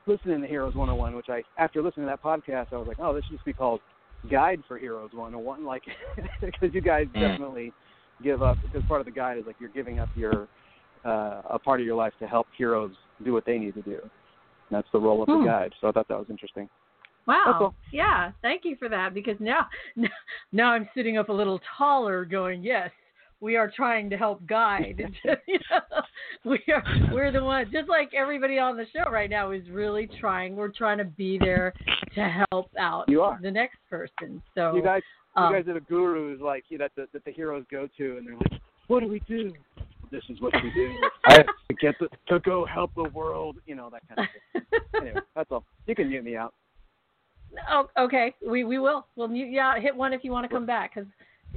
Speaker 8: Listening to Heroes 101, which I after listening to that podcast, I was like, "Oh, this should just be called Guide for Heroes 101," like because you guys
Speaker 6: Mm.
Speaker 8: definitely give up because part of the guide is like you're giving up your uh, a part of your life to help heroes do what they need to do. And that's the role of
Speaker 2: Hmm.
Speaker 8: the guide. So I thought that was interesting.
Speaker 2: Wow.
Speaker 8: all.
Speaker 2: Yeah. Thank you for that because now now I'm sitting up a little taller, going yes. We are trying to help guide. You know, we are we're the ones just like everybody on the show right now is really trying. We're trying to be there to help out
Speaker 8: You are.
Speaker 2: the next person. So
Speaker 8: You guys,
Speaker 2: um,
Speaker 8: you guys are the gurus like you that the, that the heroes go to, and they're like, "What do we do? This is what we do
Speaker 6: I,
Speaker 8: to get the, to go help the world." You know that kind of thing. anyway, that's all. You can mute me out.
Speaker 2: Oh, okay. We we will. We'll mute you out. Hit one if you want to come back because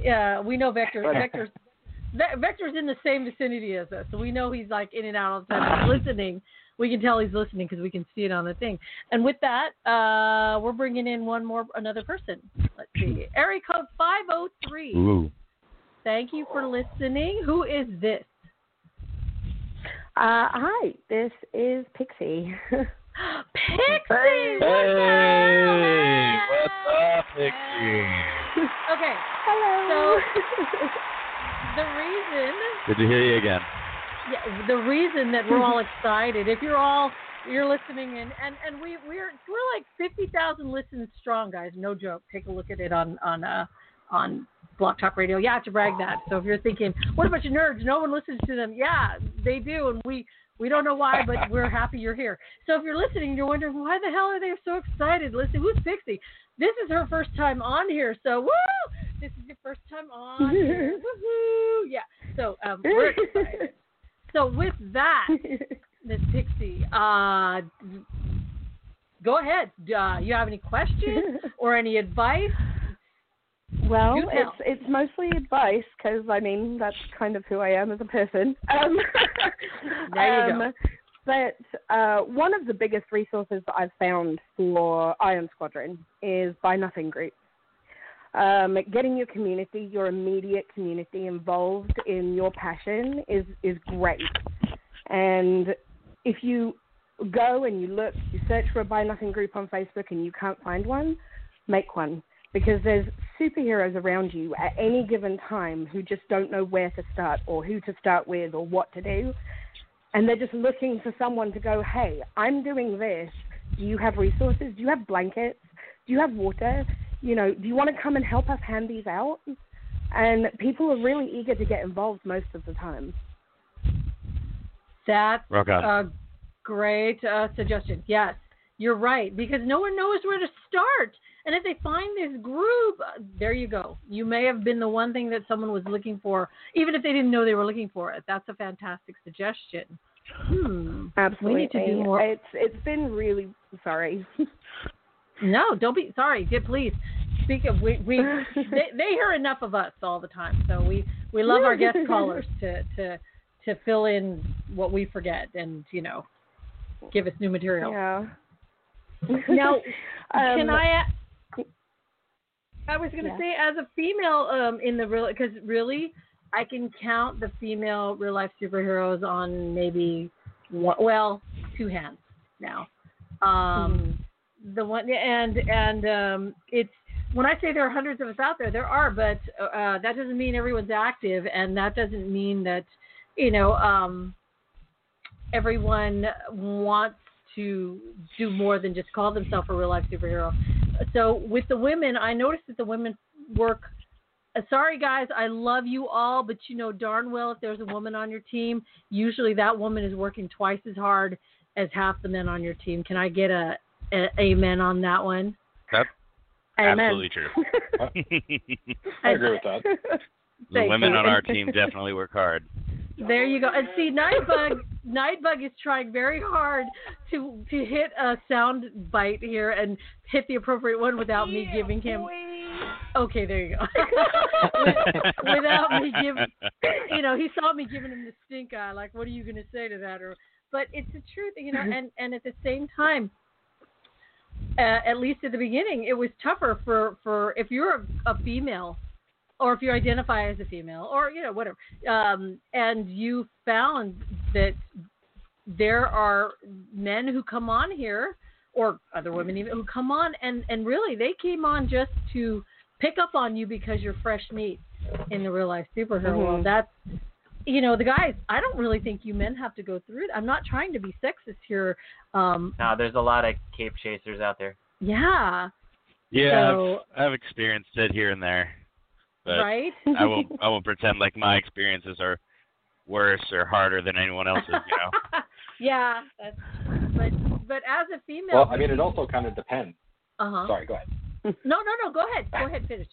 Speaker 2: uh, we know Vector.
Speaker 8: Right.
Speaker 2: Vector's Ve- Vector's in the same vicinity as us, so we know he's like in and out all the time. He's listening. We can tell he's listening because we can see it on the thing. And with that, uh, we're bringing in one more another person. Let's see. Area code five zero three.
Speaker 7: Ooh.
Speaker 2: Thank you for listening. Who is this?
Speaker 9: Uh, hi, this is Pixie.
Speaker 2: Pixie.
Speaker 7: Hey,
Speaker 2: what the hell?
Speaker 7: what's up, Pixie?
Speaker 2: Okay.
Speaker 9: Hello.
Speaker 2: The reason
Speaker 7: Good to hear you again.
Speaker 2: yeah, the reason that we're all excited, if you're all you're listening and and and we we're we're like fifty thousand listens strong, guys. No joke. Take a look at it on on uh on Blog Talk Radio. Yeah, to brag that. So if you're thinking, what a bunch of nerds, no one listens to them. Yeah, they do, and we We don't know why, but we're happy you're here. So if you're listening, you're wondering why the hell are they so excited? Listen, who's Pixie? This is her first time on here, so woo! This is your first time on. Woohoo! Yeah. So um, we're excited. So with that, Miss Pixie, uh, go ahead. Uh, you have any questions or any advice?
Speaker 9: Well,
Speaker 2: You
Speaker 9: it's it's mostly advice because I mean that's kind of who I am as a person. Um,
Speaker 2: There you go.
Speaker 9: um, But uh, one of the biggest resources that I've found for Iron Squadron is Buy Nothing Group. Um, getting your community, your immediate community, involved in your passion is is great. And if you go and you look, you search for a Buy Nothing group on Facebook and you can't find one, make one because there's superheroes around you at any given time who just don't know where to start or who to start with or what to do. And they're just looking for someone to go, hey, I'm doing this. Do you have resources? Do you have blankets? Do you have water? You know, do you want to come and help us hand these out? And people are really eager to get involved most of the time.
Speaker 2: That's
Speaker 7: Rock on.
Speaker 2: a great uh, suggestion. Yes, you're right because no one knows where to start. And if they find this group, uh, there you go. You may have been the one thing that someone was looking for, even if they didn't know they were looking for it. That's a fantastic suggestion. Hmm.
Speaker 9: Absolutely.
Speaker 2: We need to do more.
Speaker 9: It's it's been really sorry.
Speaker 2: No, don't be sorry. Did please speak of we we they, they hear enough of us all the time, so we we love our guest callers to to to fill in what we forget and you know give us new material.
Speaker 9: yeah.
Speaker 2: Now,
Speaker 9: Um,
Speaker 2: can I? I was going to
Speaker 9: Yeah.
Speaker 2: say, as a female um, in the real, because really, I can count the female real life superheroes on maybe one, well, two hands now. Um, The one and and um, it's when I say there are hundreds of us out there, there are, but uh, that doesn't mean everyone's active, and that doesn't mean that you know um, everyone wants to do more than just call themselves a real life superhero. So with the women, I noticed that the women work. Uh, sorry guys, I love you all, but you know darn well if there's a woman on your team, usually that woman is working twice as hard as half the men on your team. Can I get a, a amen on that one?
Speaker 7: That's
Speaker 9: Amen.
Speaker 7: absolutely true.
Speaker 6: I agree with that.
Speaker 7: the
Speaker 2: Thank
Speaker 7: women
Speaker 2: you.
Speaker 7: on our team definitely work hard.
Speaker 2: There you go. And see, Nightbug, Nightbug is trying very hard to to hit a sound bite here and hit the appropriate one without me giving him. Okay, there you go. without me giving, you know, he saw me giving him the stink eye. Like, what are you going to say to that? Or, but it's the truth, you know. And and at the same time, uh, at least at the beginning, it was tougher for for if you're a, a female or if you identify as a female or you know whatever um, and you found that there are men who come on here or other women even who come on and and really they came on just to pick up on you because you're fresh meat in the real life superhero
Speaker 9: Mhm.
Speaker 2: world that's you know the guys i don't really think you men have to go through it i'm not trying to be sexist here um
Speaker 5: No, there's a lot of cape chasers out there.
Speaker 2: yeah
Speaker 7: Yeah,
Speaker 2: So-
Speaker 7: I've, I've experienced it here and there, but
Speaker 2: right
Speaker 7: I won't I won't pretend like my experiences are worse or harder than anyone else's. You know.
Speaker 2: yeah that's but but as a female
Speaker 6: Well, I mean, it also kind of depends.
Speaker 2: uh-huh
Speaker 6: Sorry, go ahead.
Speaker 2: No, no, no. Go ahead. Go ahead. Finish.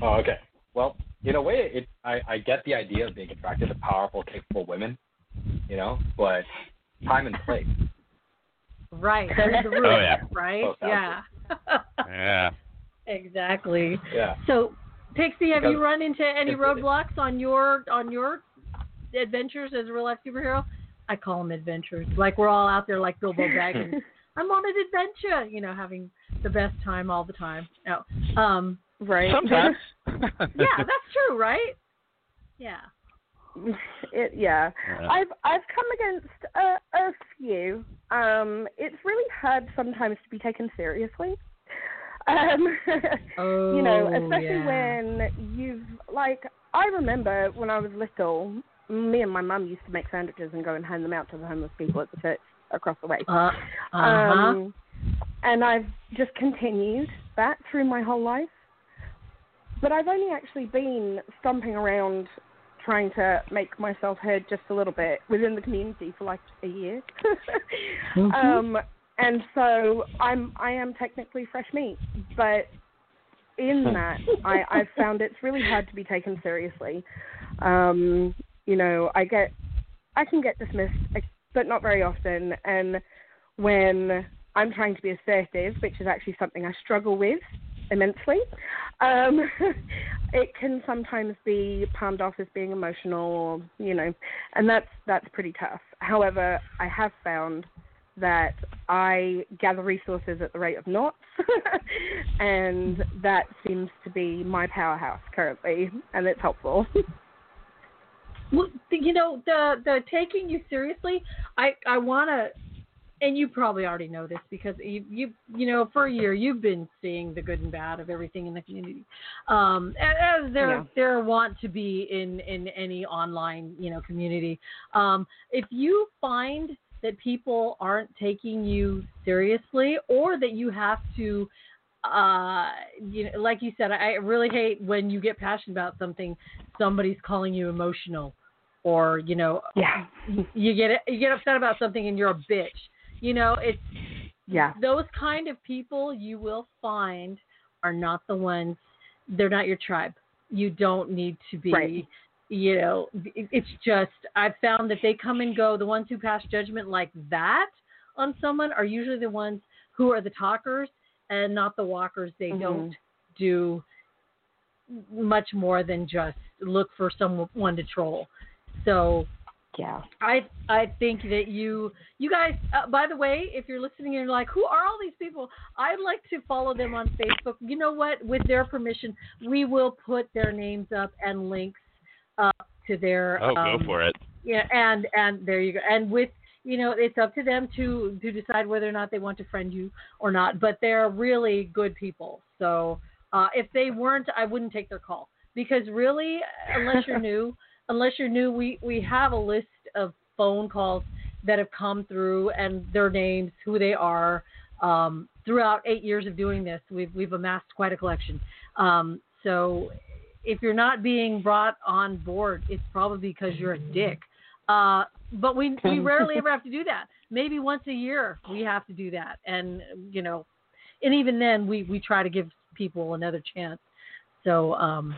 Speaker 6: Oh, okay. Well, in a way, it I, I get the idea of being attracted to powerful, capable women, you know, but time and place.
Speaker 2: Right. There's the rule.
Speaker 7: Oh, yeah.
Speaker 2: Right.
Speaker 6: Oh,
Speaker 2: yeah.
Speaker 7: Yeah.
Speaker 2: exactly.
Speaker 6: Yeah.
Speaker 2: So, Pixie, have you run into any roadblocks on your on your adventures as a real life superhero? I call them adventures. Like we're all out there like Bilbo Baggins. I'm on an adventure. You know, having the best time all the time. No. Um.
Speaker 9: Right.
Speaker 7: Sometimes.
Speaker 2: Yeah, that's true, right? Yeah.
Speaker 9: it, yeah.
Speaker 7: Yeah.
Speaker 9: I've I've come against a, a few. Um, it's really hard sometimes to be taken seriously. Um,
Speaker 2: Oh.
Speaker 9: you know, especially
Speaker 2: yeah.
Speaker 9: when you've like I remember when I was little, me and my mum used to make sandwiches and go and hand them out to the homeless people at the church across the way.
Speaker 2: Uh huh.
Speaker 9: Um, and I've just continued that through my whole life. But I've only actually been stomping around trying to make myself heard just a little bit within the community for like a year. um, and so I'm I am technically fresh meat, but in that I I've found it's really hard to be taken seriously. Um, you know, I get I can get dismissed, but not very often. And when I'm trying to be assertive, which is actually something I struggle with immensely, um, it can sometimes be palmed off as being emotional, or, you know, and that's that's pretty tough. However, I have found that I gather resources at the rate of knots, and that seems to be my powerhouse currently, and it's helpful.
Speaker 2: Well, you know the the taking you seriously. I I want to, and you probably already know this because you you you know for a year you've been seeing the good and bad of everything in the community, um, as there
Speaker 9: Yeah.
Speaker 2: there want to be in in any online you know community. Um, if you find that people aren't taking you seriously, or that you have to uh you know like you said i really hate when you get passionate about something somebody's calling you emotional or you know
Speaker 9: Yeah.
Speaker 2: you get you get upset about something and you're a bitch you know it's
Speaker 9: Yeah.
Speaker 2: those kind of people you will find are not the ones they're not your tribe you don't need to be
Speaker 9: Right.
Speaker 2: you know it's just i've found that they come and go the ones who pass judgment like that on someone are usually the ones who are the talkers and not the walkers they
Speaker 9: Mhm.
Speaker 2: don't do much more than just look for someone to troll so
Speaker 9: Yeah.
Speaker 2: I I think that you you guys uh, by the way if you're listening and you're like who are all these people? I'd like to follow them on Facebook. You know what? With their permission we will put their names up and links up to their
Speaker 7: Oh,
Speaker 2: um,
Speaker 7: go for it.
Speaker 2: yeah and and there you go. And with you know it's up to them to to decide whether or not they want to friend you or not but they're really good people. So uh if they weren't I wouldn't take their call. Because really unless you're new unless you're new we we have a list of phone calls that have come through and their names who they are. Um throughout 8 years of doing this we've we've amassed quite a collection. Um so if you're not being brought on board it's probably because you're a dick. Uh but we we rarely ever have to do that. Maybe once a year we have to do that. And you know and even then we we try to give people another chance. So um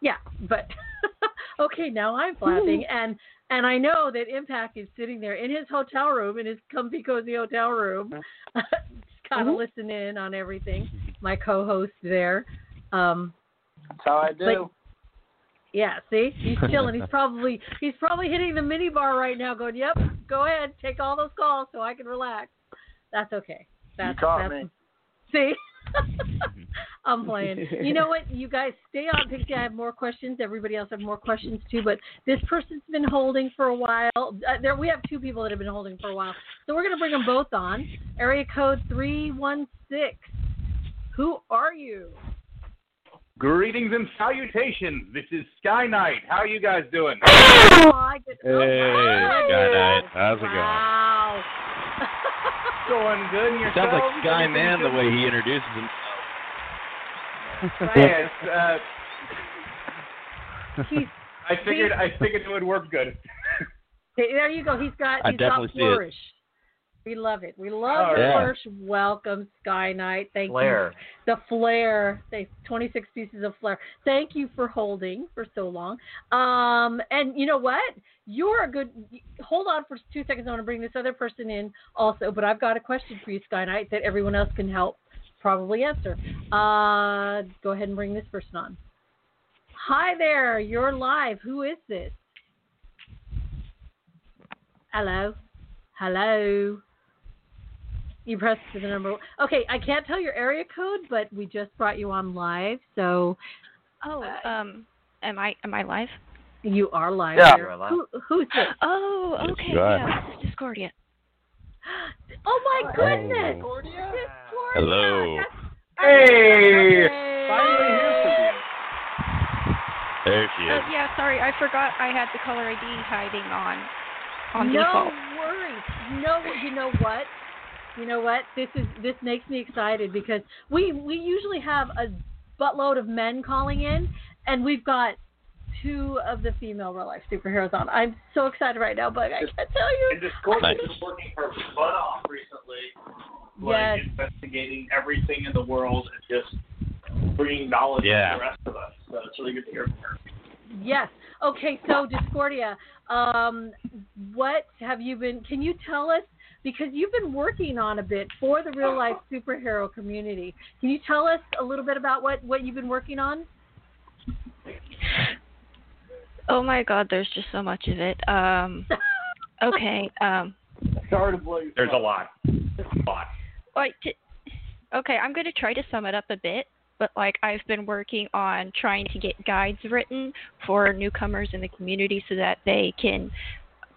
Speaker 2: yeah but okay now i'm flapping and and i know that impact is sitting there in his hotel room in his comfy cozy hotel room just kind of
Speaker 9: Mhm.
Speaker 2: listen in on everything my co-host there um
Speaker 3: That's how I do.
Speaker 2: yeah, see, he's chilling. He's probably he's probably hitting the mini bar right now, going, "Yep, go ahead, take all those calls so I can relax." That's okay. That's
Speaker 3: caught
Speaker 2: that's,
Speaker 3: me.
Speaker 2: See, I'm playing. You know what? You guys stay on, Pixie. I have more questions. Everybody else have more questions too. But this person's been holding for a while. Uh, there, we have two people that have been holding for a while, so we're gonna bring them both on. Area code three one six. Who are you?
Speaker 10: Greetings and salutations. This is Sky Knight. How are you guys doing?
Speaker 2: Oh, I did,
Speaker 7: Hey,
Speaker 2: oh, wow.
Speaker 7: Sky Knight. How's it going?
Speaker 2: Wow.
Speaker 10: Going good. And
Speaker 7: It sounds like? Sky Man the way he introduces himself.
Speaker 10: Yes. Uh, I figured. I figured it would work good.
Speaker 2: there you go. He's got
Speaker 7: I
Speaker 2: he's
Speaker 7: definitely
Speaker 2: got
Speaker 7: see it.
Speaker 2: flourish. We love it. We love
Speaker 10: Oh,
Speaker 2: the
Speaker 7: yeah.
Speaker 2: flourish. Welcome, Sky Knight. Thank
Speaker 5: Flair.
Speaker 2: you. The flare. They 26 pieces of flare. Thank you for holding for so long. Um, and you know what? You're a good. Hold on for two seconds. I want to bring this other person in also, but I've got a question for you, Sky Knight, that everyone else can help probably answer. Uh, go ahead and bring this person on. Hi there. You're live. Who is this? Hello. Hello. You pressed to the number. Okay, I can't tell your area code, but we just brought you on live, so
Speaker 11: Oh,
Speaker 2: Uh,
Speaker 11: um, am I am I live?
Speaker 2: you are live.
Speaker 5: Yeah.
Speaker 2: here.
Speaker 5: You're live.
Speaker 2: Who, who's this?
Speaker 11: Oh, okay,
Speaker 7: you are.
Speaker 11: yeah, this is Discordia.
Speaker 2: Oh my goodness!
Speaker 7: Oh.
Speaker 2: Discordia.
Speaker 7: Hello.
Speaker 10: Hey! Finally hear from you.
Speaker 7: There she
Speaker 11: Oh
Speaker 7: is.
Speaker 11: yeah, sorry, I forgot I had the caller ID hiding on on
Speaker 2: no
Speaker 11: default.
Speaker 2: worries. No, you know what? You know what? This is this makes me excited because we we usually have a buttload of men calling in, and we've got two of the female real life superheroes on. I'm so excited right now, but I can't tell you.
Speaker 4: And Discordia's been working her butt off recently, like
Speaker 2: Yes.
Speaker 4: investigating everything in the world and just bringing knowledge
Speaker 7: Yeah.
Speaker 4: to the rest of us. So it's really good to hear from her.
Speaker 2: Yes. Okay, so Discordia, um, what have you been? Can you tell us? Because you've been working on a bit for the real life superhero community. Can you tell us a little bit about what, what you've been working on?
Speaker 11: Oh my god, there's just so much of it. Um okay, um
Speaker 4: Sorry to blow your
Speaker 10: There's a lot. A lot.
Speaker 11: like t- okay, I'm going to try to sum it up a bit, but like I've been working on trying to get guides written for newcomers in the community so that they can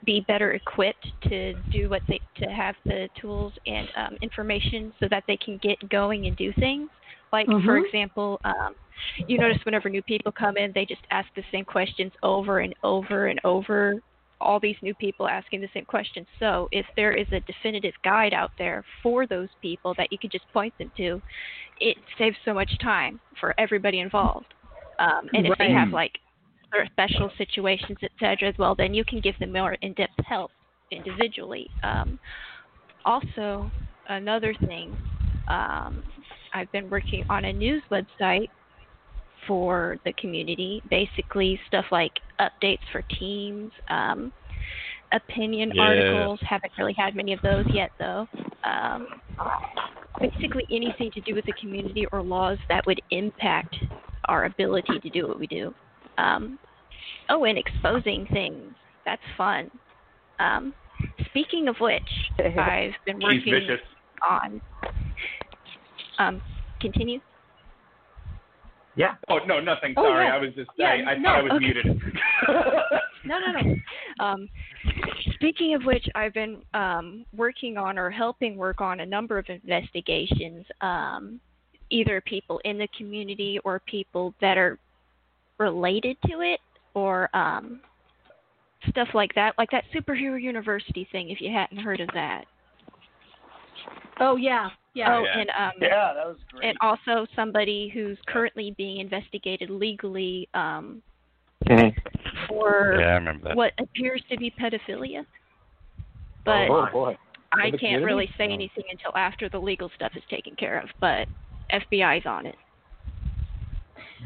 Speaker 11: be better equipped to do what they to have the tools and um, information so that they can get going and do things. Like for
Speaker 12: Mhm.
Speaker 11: example, um, you notice whenever new people come in, they just ask the same questions over and over and over. All these new people asking the same questions. So if there is a definitive guide out there for those people that you could just point them to, it saves so much time for everybody involved. Um, and if they have like special situations, etc., as well, then you can give them more in-depth help individually. Um, also, another thing, um, I've been working on a news website for the community. Basically, stuff like updates for teams, um, opinion
Speaker 7: Yeah.
Speaker 11: articles. Haven't really had many of those yet, though. Um, basically, anything to do with the community or laws that would impact our ability to do what we do. Um, oh, and exposing things. That's fun. Um, speaking of which, I've been working on. Um, continue.
Speaker 5: Yeah.
Speaker 10: Oh no, nothing.
Speaker 11: Oh,
Speaker 10: Sorry,
Speaker 11: yeah.
Speaker 10: I was just.
Speaker 11: Yeah,
Speaker 10: I, I
Speaker 11: no,
Speaker 10: thought I was
Speaker 11: okay.
Speaker 10: muted.
Speaker 11: No, no, no. Um, speaking of which, I've been um, working on or helping work on a number of investigations, um, either people in the community or people that are related to it, or um, stuff like that, like that superhero university thing. If you hadn't heard of that.
Speaker 2: Oh yeah, yeah.
Speaker 11: Oh, and um,
Speaker 4: Yeah, that was great.
Speaker 11: and also somebody who's currently being investigated legally um, for
Speaker 7: Yeah, I remember that.
Speaker 11: what appears to be pedophilia. But
Speaker 6: oh boy.
Speaker 11: I can't really say
Speaker 6: Oh.
Speaker 11: anything until after the legal stuff is taken care of. But FBI's on it.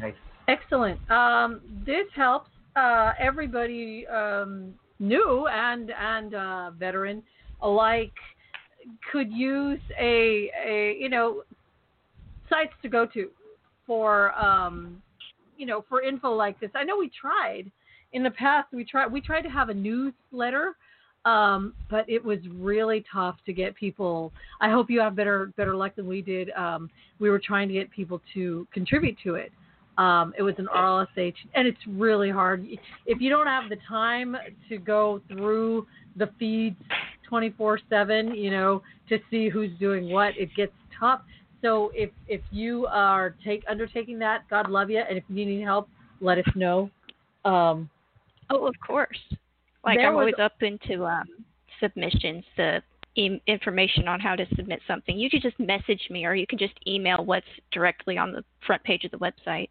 Speaker 5: Nice.
Speaker 2: Excellent. Um, this helps uh, everybody um, new and and uh, veteran alike could use a a you know sites to go to for um, you know for info like this. I know we tried in the past. We tried we tried to have a newsletter. Um, but it was really tough to get people. I hope you have better better luck than we did. Um, we were trying to get people to contribute to it. Um, it was an RLSH, and it's really hard. If you don't have the time to go through the feeds 24/7, you know, to see who's doing what, it gets tough. So if if you are take undertaking that, God love you, and if you need help, let us know. Um,
Speaker 11: Oh, of course. Like I'm
Speaker 2: was-
Speaker 11: always open to um, submissions, the information on how to submit something. You could just message me, or you can just email what's directly on the front page of the website.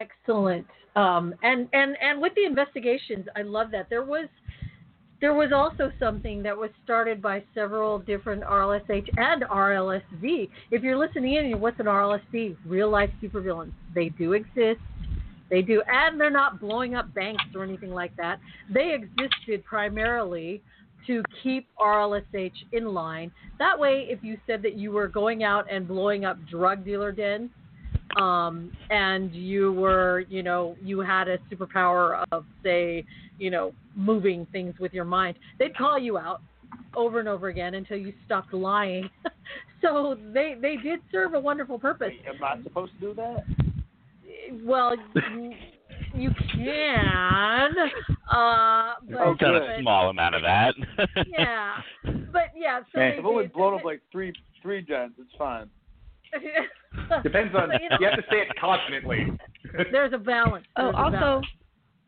Speaker 2: Excellent. Um, and and and with the investigations, I love that there was there was also something that was started by several different RLSH and RLSV. If you're listening in, what's an RLSV? Real life supervillains. They do exist. They do, and they're not blowing up banks or anything like that. They existed primarily to keep RLSH in line. That way, if you said that you were going out and blowing up drug dealer dens, um, and you were, you know, you had a superpower of, say, you know, moving things with your mind, they'd call you out over and over again until you stopped lying. so they they did serve a wonderful purpose.
Speaker 4: Am I supposed to do that?
Speaker 2: Well, you, you can, uh, but,
Speaker 7: I've done a small amount of that.
Speaker 2: yeah, but yeah. So
Speaker 4: Man,
Speaker 2: they
Speaker 4: I've only blown up like three three gens. It's fine.
Speaker 10: Depends on.
Speaker 2: But, you know,
Speaker 10: You have to say it confidently.
Speaker 2: There's a balance.
Speaker 11: Oh,
Speaker 2: There's a
Speaker 11: also,
Speaker 2: balance.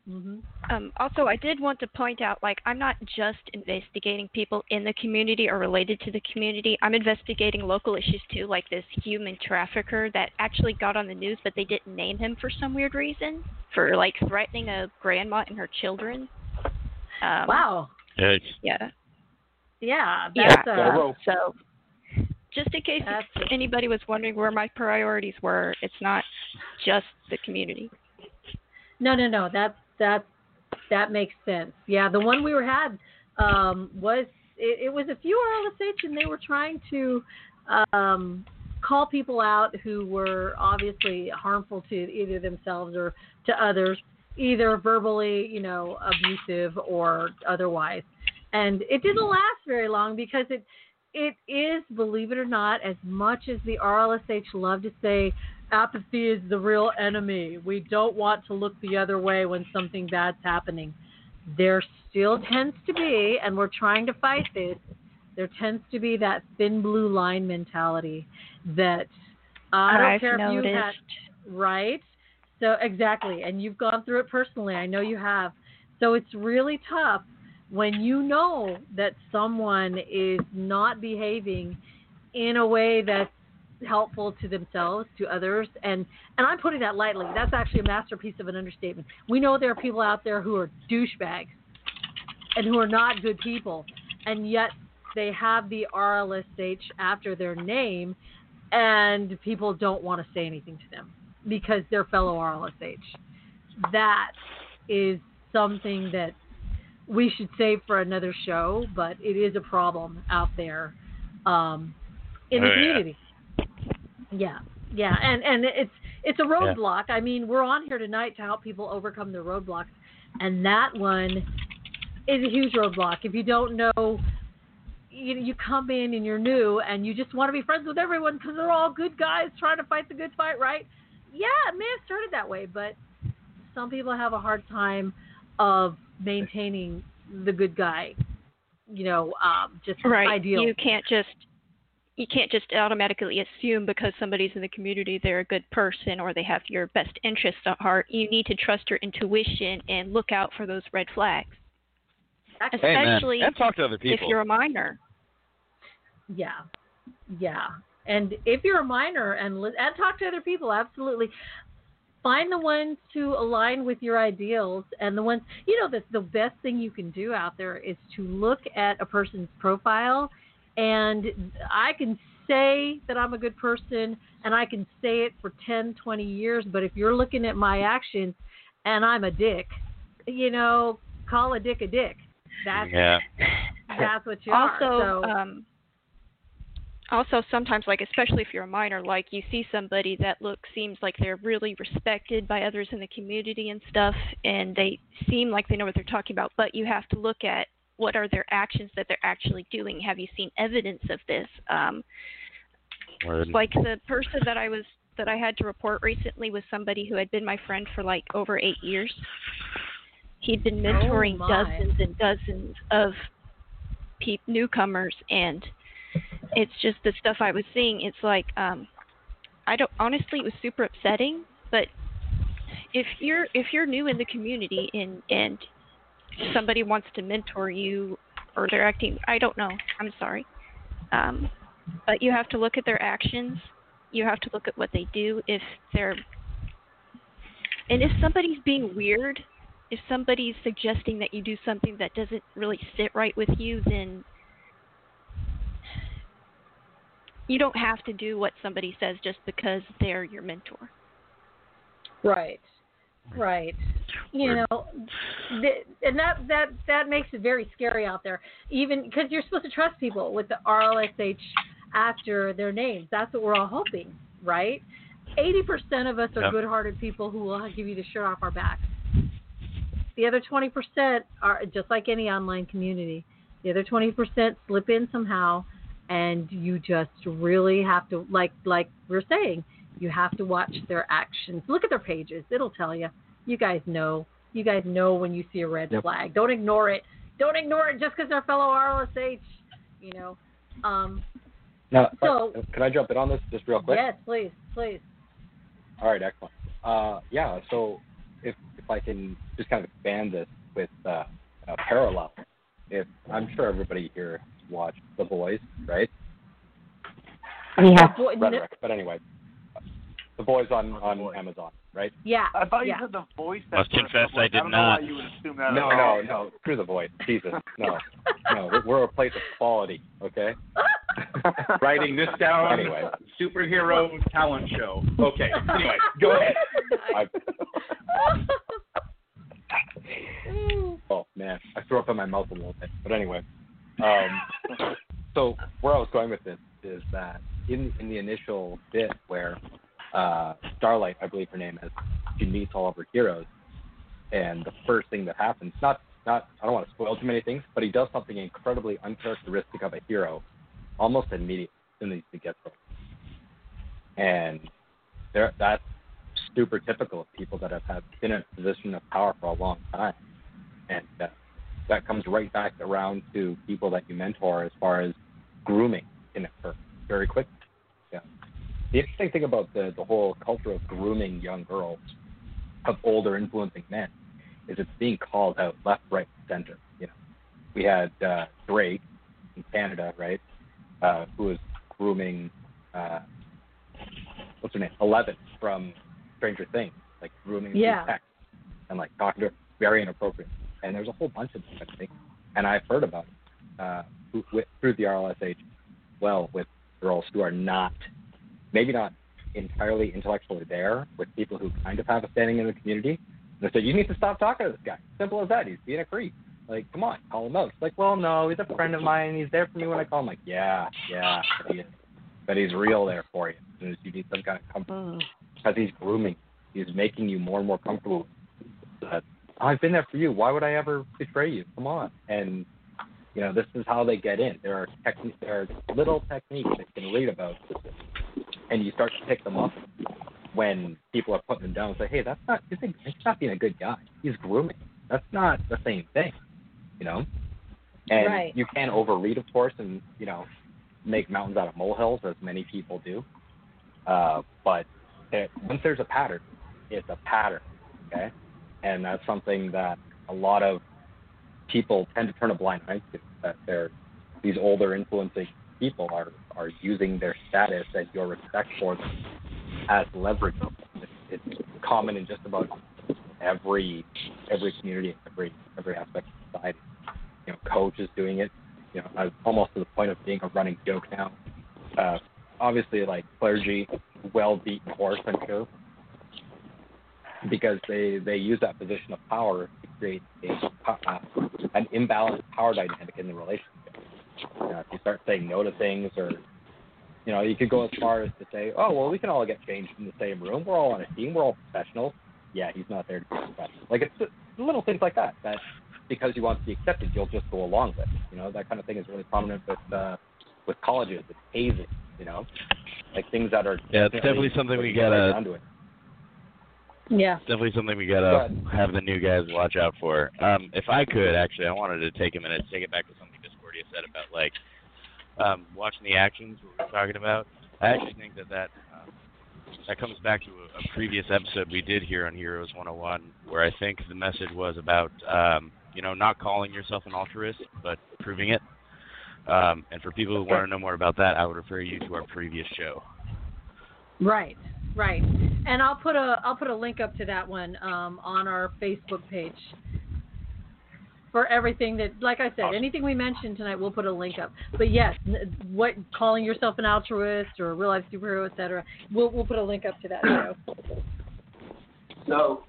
Speaker 2: Hmm
Speaker 11: Um, also, I did want to point out, like, I'm not just investigating people in the community or related to the community. I'm investigating local issues too, like this human trafficker that actually got on the news, but they didn't name him for some weird reason, for like threatening a grandma and her children. Um,
Speaker 2: Wow.
Speaker 7: Yikes.
Speaker 11: Yeah.
Speaker 2: Yeah.
Speaker 11: Yeah.
Speaker 2: Uh.
Speaker 11: So, just in case
Speaker 2: That's-
Speaker 11: anybody was wondering where my priorities were, it's not just the community.
Speaker 2: No, no, no. That that that makes sense. Yeah, the one we were had um, was it, it was a few RLSH, and they were trying to um, call people out who were obviously harmful to either themselves or to others, either verbally, you know, abusive or otherwise. And it didn't last very long because it it is, believe it or not, as much as the RLSH love to say apathy is the real enemy. We don't want to look the other way when something bad's happening. There still tends to be, and we're trying to fight this, there tends to be that thin blue line mentality that I don't
Speaker 11: I've
Speaker 2: care if you had
Speaker 11: noticed.
Speaker 2: right. So exactly, and you've gone through it personally. I know you have. So it's really tough when you know that someone is not behaving in a way that's helpful to themselves, to others, and and I'm putting that lightly. That's actually a masterpiece of an understatement. We know there are people out there who are douchebags and who are not good people, and yet they have the RLSH after their name, and people don't want to say anything to them because they're fellow RLSH. That is something that we should save for another show, but it is a problem out there um, in the
Speaker 7: Oh, yeah.
Speaker 2: community. Yeah, yeah, and and it's it's a roadblock. I mean, we're on here tonight to help people overcome their roadblocks, and that one is a huge roadblock. If you don't know, you you come in and you're new, and you just want to be friends with everyone because they're all good guys trying to fight the good fight, right? Yeah, it may have started that way, but some people have a hard time of maintaining the good guy. You know, um, just
Speaker 11: right
Speaker 2: ideal.
Speaker 11: you can't just you can't just automatically assume because somebody's in the community they're a good person or they have your best interests at heart you need to trust your intuition and look out for those red flags especially
Speaker 7: And talk to other
Speaker 11: if you're a minor
Speaker 2: Yeah, yeah. And if you're a minor and and talk to other people, absolutely. Find the ones who align with your ideals, and the ones you know. The the best thing you can do out there is to look at a person's profile, and I can say that I'm a good person, and I can say it for 10, 20 years. But if you're looking at my actions, and I'm a dick, you know, call a dick a dick. That's
Speaker 7: yeah.
Speaker 2: that's what you are.
Speaker 11: also
Speaker 2: So-
Speaker 11: um also sometimes like especially if you're a minor like you see somebody that looks seems like they're really respected by others in the community and stuff and they seem like they know what they're talking about but you have to look at what are their actions that they're actually doing have you seen evidence of this um like the person that I was that I had to report recently was somebody who had been my friend for like over eight years. He'd been mentoring
Speaker 2: my.
Speaker 11: dozens and dozens of peop newcomers, and it's just the stuff I was seeing. It's like um, I don't honestly, it was super upsetting. But if you're if you're new in the community and and somebody wants to mentor you or they're I don't know. I'm sorry. Um, but you have to look at their actions you have to look at what they do if they're and if somebody's being weird if somebody's suggesting that you do something that doesn't really sit right with you then you don't have to do what somebody says just because they're your mentor
Speaker 2: Right. Right. You know, th- and that that that makes it very scary out there. Even because you're supposed to trust people with the RLSH after their names. That's what we're all hoping, right? Eighty percent of us are
Speaker 7: Yep.
Speaker 2: good-hearted people who will give you the shirt off our backs. The other twenty percent are just like any online community. The other twenty percent slip in somehow, and you just really have to, like like we're saying, you have to watch their actions. Look at their pages. It'll tell you. You guys know. You guys know when you see a red
Speaker 6: Yep.
Speaker 2: flag. Don't ignore it. Don't ignore it just because they're fellow RLSH. You know. Um,
Speaker 6: Now,
Speaker 2: So-
Speaker 6: uh, can I jump in on this just real quick?
Speaker 2: yes, please, please.
Speaker 6: All right, excellent. Uh, yeah, so if, if if I can just kind of expand this with uh, a parallel. If I'm sure everybody here watched The Boys, right?
Speaker 9: Yeah.
Speaker 2: Boy-
Speaker 6: Rhetoric, but anyway, The Boys on on Amazon, right?
Speaker 2: Yeah.
Speaker 3: I thought you
Speaker 2: yeah.
Speaker 3: said the voice.
Speaker 7: Must confess
Speaker 3: I'm like,
Speaker 7: I did
Speaker 3: don't know why you would assume that.
Speaker 6: No, no,
Speaker 3: all.
Speaker 6: no. Screw the voice. Jesus, no, no. We're, we're a place of quality, okay?
Speaker 10: Writing this down.
Speaker 6: Anyway.
Speaker 10: Superhero talent show. Okay. Anyway, go ahead.
Speaker 6: I, oh man, I threw up in my mouth a little bit. But anyway, um, so where I was going with this is that in in the initial bit where uh, Starlight, I believe her name is, she meets all of her heroes, and the first thing that happens, not not I don't want to spoil too many things, but he does something incredibly uncharacteristic of a hero, almost immediately as soon as he gets there. And there, that's super typical of people that have had, been in a position of power for a long time, and that, that comes right back around to people that you mentor as far as grooming can occur very quickly. The interesting thing about the the whole culture of grooming young girls of older influencing men is it's being called out left, right, center. You know, we had uh, Drake in Canada, right, uh, who was grooming uh, what's her name, Eleven from Stranger Things, like grooming
Speaker 2: Yeah.
Speaker 6: text and like talking to her very inappropriate. And there's a whole bunch of kind of things, and I've heard about it uh, with, through the RLSH, well, with girls who are not, maybe not entirely intellectually there, with people who kind of have a standing in the community. And they said, you need to stop talking to this guy. Simple as that. He's being a creep. Like, come on, call him out. It's like, well, no, he's a friend of mine. He's there for me when I call him. Like, yeah, yeah, but he is. But he's real there for you. As soon as you need some kind of comfort, hmm. because he's grooming. He's making you more and more comfortable. That I've been there for you. Why would I ever betray you? Come on. And you know, this is how they get in. There are techniques. There are little techniques that you can read about, and you start to pick them up when people are putting them down and say, "Hey, that's not. He's not being a good guy. He's grooming. That's not the same thing." You know. And
Speaker 2: Right.
Speaker 6: you can overread, of course, and you know, make mountains out of molehills, as many people do. Uh, but it, once there's a pattern, it's a pattern, okay? And that's something that a lot of people tend to turn a blind eye to. That they're these older influencing people are are using their status and your respect for them as leverage. It's, common in just about every every community, every every aspect of society. You know, coach is doing it. You know, almost to the point of being a running joke now. Uh, obviously, like clergy, well beaten horse, I'm sure, because they they use that position of power to create a uh, an imbalanced power dynamic in the relationship. You know, if you start saying no to things, or you know, you could go as far as to say, oh well, we can all get changed in the same room. We're all on a team. We're all professionals. Yeah, he's not there to be professional. Like it's just little things like that that because you want to be accepted, you'll just go along with. You know, that kind of thing is really prominent with uh, with colleges, with hazing. You know, like things that are
Speaker 7: Yeah, it's definitely something we
Speaker 6: when you get right
Speaker 7: gotta-
Speaker 6: down to it.
Speaker 2: Yeah.
Speaker 7: Definitely something we gotta have the new guys watch out for. Um, if I could, actually, I wanted to take a minute to take it back to something Discordia said about like um, watching the actions we were talking about. I actually think that that um, that comes back to a, a previous episode we did here on Heroes 101, where I think the message was about um, you know not calling yourself an altruist, but proving it. Um, and for people who want to know more about that, I would refer you to our previous show.
Speaker 2: Right, right. And I'll put a I'll put a link up to that one um, on our Facebook page for everything that, like I said, anything we mentioned tonight, we'll put a link up. But yes, what calling yourself an altruist or a real life superhero, etc. We'll we'll put a link up to that too.
Speaker 4: So,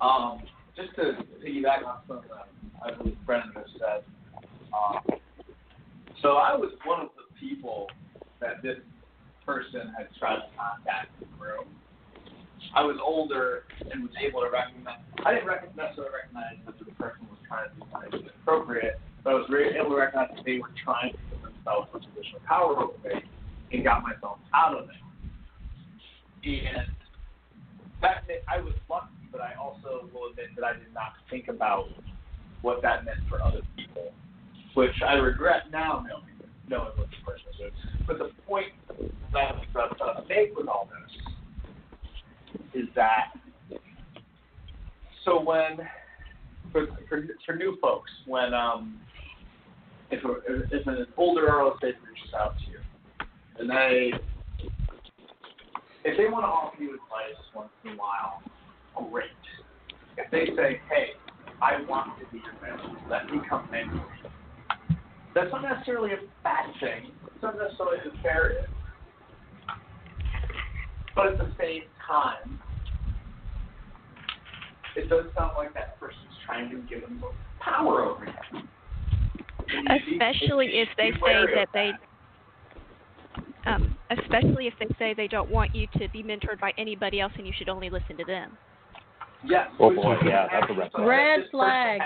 Speaker 4: um, just to piggyback on something that I believe Brendan just said, um, so I was one of the people that this person had tried to contact in the room. I was older and was able to recognize. I didn't rec- necessarily recognize that the person was trying to do something inappropriate, but I was very able to recognize that they were trying to put themselves in a position of power over me, and got myself out of it. And that I was lucky, but I also will admit that I did not think about what that meant for other people, which I regret now knowing knowing what the person doing. But the point that I was trying to make with all this is that so when for, for for new folks, when um if a, if an older RLS reaches out to you and they if they want to offer you advice once in a while, great. If they say, hey, I want to be your mentor, let me come mentor. That's not necessarily a bad thing. It's not necessarily nefarious. But at the same time, it does sound like that person's trying to give them power over you.
Speaker 11: Especially if they say that they um, especially if they say they don't want you to be mentored by anybody else and you should only listen to them.
Speaker 4: Yes.
Speaker 6: Oh boy, yeah, that's a red flag.
Speaker 2: Red flag.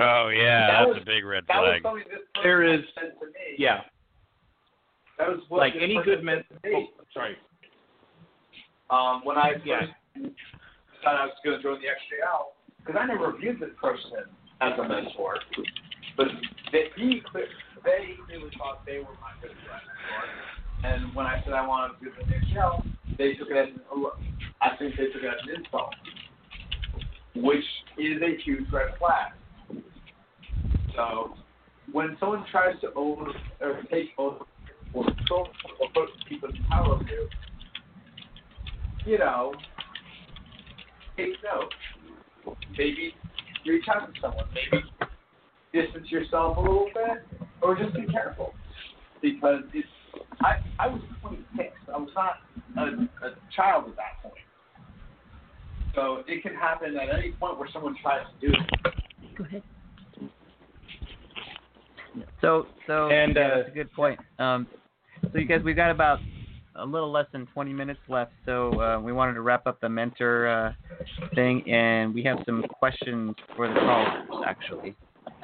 Speaker 7: Oh yeah,
Speaker 4: That
Speaker 7: that's
Speaker 4: was-
Speaker 7: a big red
Speaker 4: That
Speaker 7: flag.
Speaker 4: something this
Speaker 10: There is,
Speaker 4: said to me.
Speaker 10: yeah,
Speaker 4: That was what
Speaker 10: like any good men.
Speaker 4: said to me.
Speaker 10: Oh, sorry.
Speaker 4: Um, when I first
Speaker 10: Yeah.
Speaker 4: thought I was going to join the XJL, because I never viewed this person as a mentor, but they, he, they clearly thought they were my good mentor. And when I said I wanted to do the XJL, they took it as I think they took it as an insult, which is a huge red flag. So when someone tries to over or take over or control or put people in power over you, you know, take note. Maybe reach out to someone. Maybe distance yourself a little bit, or just be careful because it's. I I was 26. I was not a, a child at that point. So it can happen at any point where someone tries to do it.
Speaker 2: Go ahead.
Speaker 5: So, so
Speaker 10: And,
Speaker 5: yeah,
Speaker 10: uh,
Speaker 5: that's a good point. Um, so you guys, we've got about a little less than 20 minutes left. So uh, we wanted to wrap up the mentor uh, thing, and we have some questions for the callers, actually.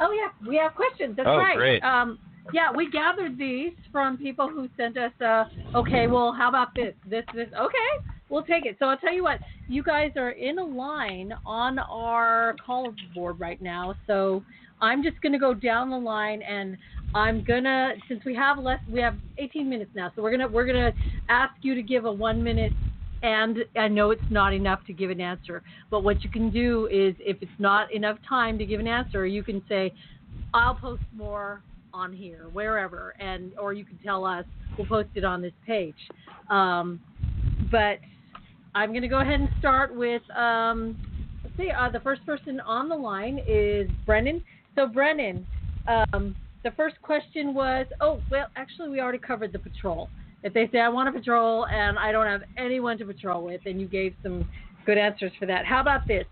Speaker 2: Oh yeah, we have questions. That's
Speaker 7: Oh,
Speaker 2: right.
Speaker 7: great.
Speaker 2: Um, yeah, we gathered these from people who sent us. Uh, okay, well, how about this, this, this? Okay, we'll take it. So I'll tell you what. You guys are in a line on our call board right now. So I'm just gonna go down the line, and I'm gonna since we have less, we have 18 minutes now. So we're gonna we're gonna ask you to give a one minute and I know it's not enough to give an answer, but what you can do is if it's not enough time to give an answer, you can say, I'll post more on here, wherever, and or you can tell us, we'll post it on this page. Um, but I'm going to go ahead and start with, um, let's see, uh, the first person on the line is Brennan. So, Brennan, um, the first question was, oh, well, actually, we already covered the patrol. If they say, I want to patrol and I don't have anyone to patrol with, and you gave some good answers for that. How about this?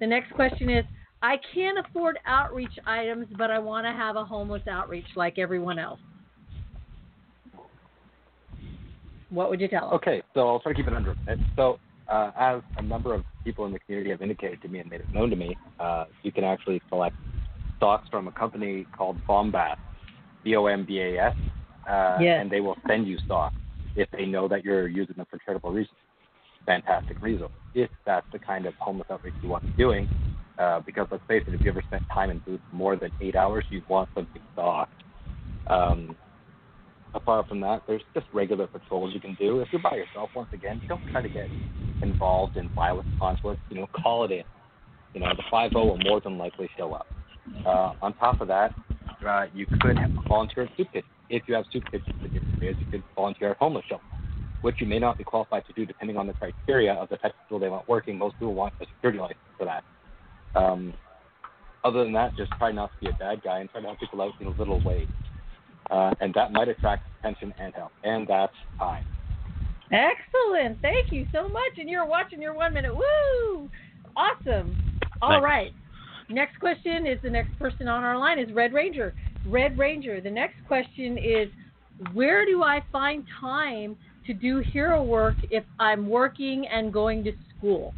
Speaker 2: The next question is, I can't afford outreach items, but I want to have a homeless outreach like everyone else. What would you tell them?
Speaker 6: Okay, so I'll try to keep it under a minute. So, uh, as a number of people in the community have indicated to me and made it known to me, uh, you can actually select stocks from a company called Bombas, B-O-M-B-A-S, uh,
Speaker 2: Yes.
Speaker 6: and they will send you stocks if they know that you're using them for charitable reasons. Fantastic resource if that's the kind of homeless outreach you want to be doing. Uh, because let's face it, if you ever spent time in booths more than eight hours, you want something stocked. Um, apart from that, there's just regular patrols you can do. If you're by yourself, once again, don't try to get involved in violent conflict. You know, call it in. You know, the 5 will more than likely show up. Uh, on top of that, uh, you could have volunteer at soup kitchens. If you have soup kitchens in your areas, you could volunteer at homeless shelters, which you may not be qualified to do depending on the criteria of the type of people they want working. Most people want a security license for that. Um, other than that, just try not to be a bad guy and try to help people out in a little way. Uh, and that might attract attention and help. And that's time.
Speaker 2: Excellent. Thank you so much. And you're watching your one minute. Woo! Awesome. All
Speaker 7: Thanks.
Speaker 2: right. Next question is the next person on our line is Red Ranger. Red Ranger. The next question is where do I find time to do hero work if I'm working and going to school?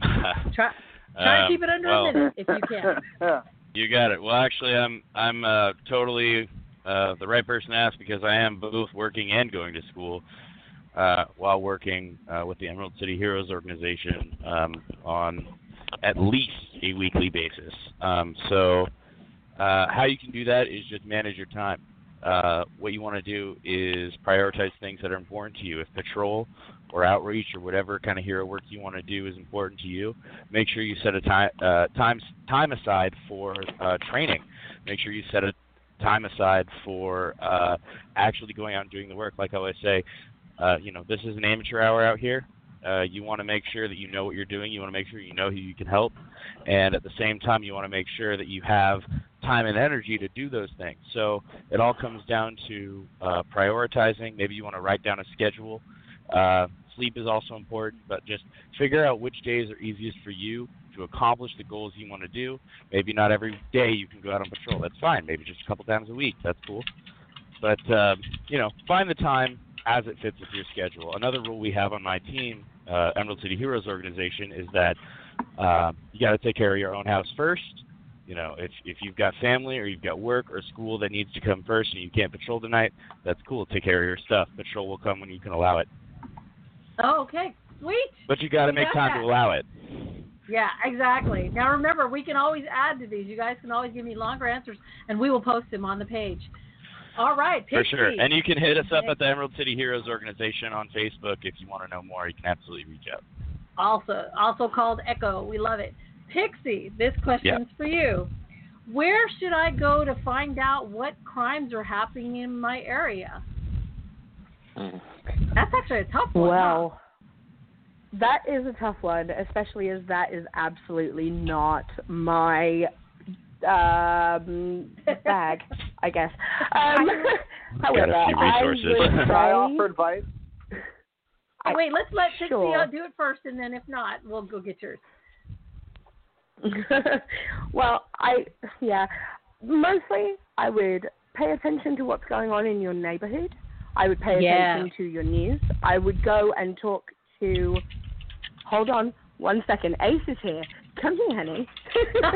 Speaker 2: Try, try
Speaker 7: Um,
Speaker 2: to keep it under
Speaker 7: well,
Speaker 2: a minute if you can.
Speaker 7: You got it. Well, actually, I'm I'm uh, totally uh, the right person to ask because I am both working and going to school uh, while working uh, with the Emerald City Heroes organization um, on at least a weekly basis. Um, so, uh, how you can do that is just manage your time. uh, what you want to do is prioritize things that are important to you. If patrol or outreach or whatever kind of hero work you want to do is important to you, make sure you set a time uh, time time aside for uh, training. Make sure you set a time aside for uh, actually going out and doing the work. Like I always say, uh, you know, this is an amateur hour out here. Uh, you want to make sure that you know what you're doing. You want to make sure you know who you can help, and at the same time, you want to make sure that you have time and energy to do those things. So it all comes down to uh, prioritizing. Maybe you want to write down a schedule. Uh, sleep is also important, but just figure out which days are easiest for you to accomplish the goals you want to do. Maybe not every day you can go out on patrol. That's fine. Maybe just a couple times a week. That's cool. But um, you know, find the time as it fits with your schedule. Another rule we have on my team, uh, Emerald City Heroes organization, is that uh, you got to take care of your own house first. You know, if if you've got family or you've got work or school that needs to come first and you can't patrol tonight, that's cool. Take care of your stuff. Patrol will come when you can allow it.
Speaker 2: Oh, okay, sweet.
Speaker 7: But you got to make time
Speaker 2: that.
Speaker 7: to allow it.
Speaker 2: Yeah, exactly. Now remember, we can always add to these. You guys can always give me longer answers, and we will post them on the page. All right,
Speaker 7: For
Speaker 2: Pixie.
Speaker 7: sure. And you can hit us up at the Emerald City Heroes organization on Facebook if you want to know more. You can absolutely reach out.
Speaker 2: also also called Echo. We love it. Pixie, this question's for you. Where should I go to find out what crimes are happening in my area? Hmm. That's actually a tough one. huh?
Speaker 9: Well, that is a tough one, especially as that is absolutely not my um, bag, I guess. Um, however,
Speaker 7: Got a few
Speaker 9: I
Speaker 7: resources.
Speaker 9: would try
Speaker 8: offer advice?
Speaker 2: Hey, wait, let's let Pixie
Speaker 9: Sure.
Speaker 2: uh, do it first, and then if not, we'll go get yours.
Speaker 9: well, I yeah, mostly I would pay attention to what's going on in your neighborhood. I would pay
Speaker 2: Yeah.
Speaker 9: attention to your news. I would go and talk to. Hold on, one second. Ace is here. Come here, honey.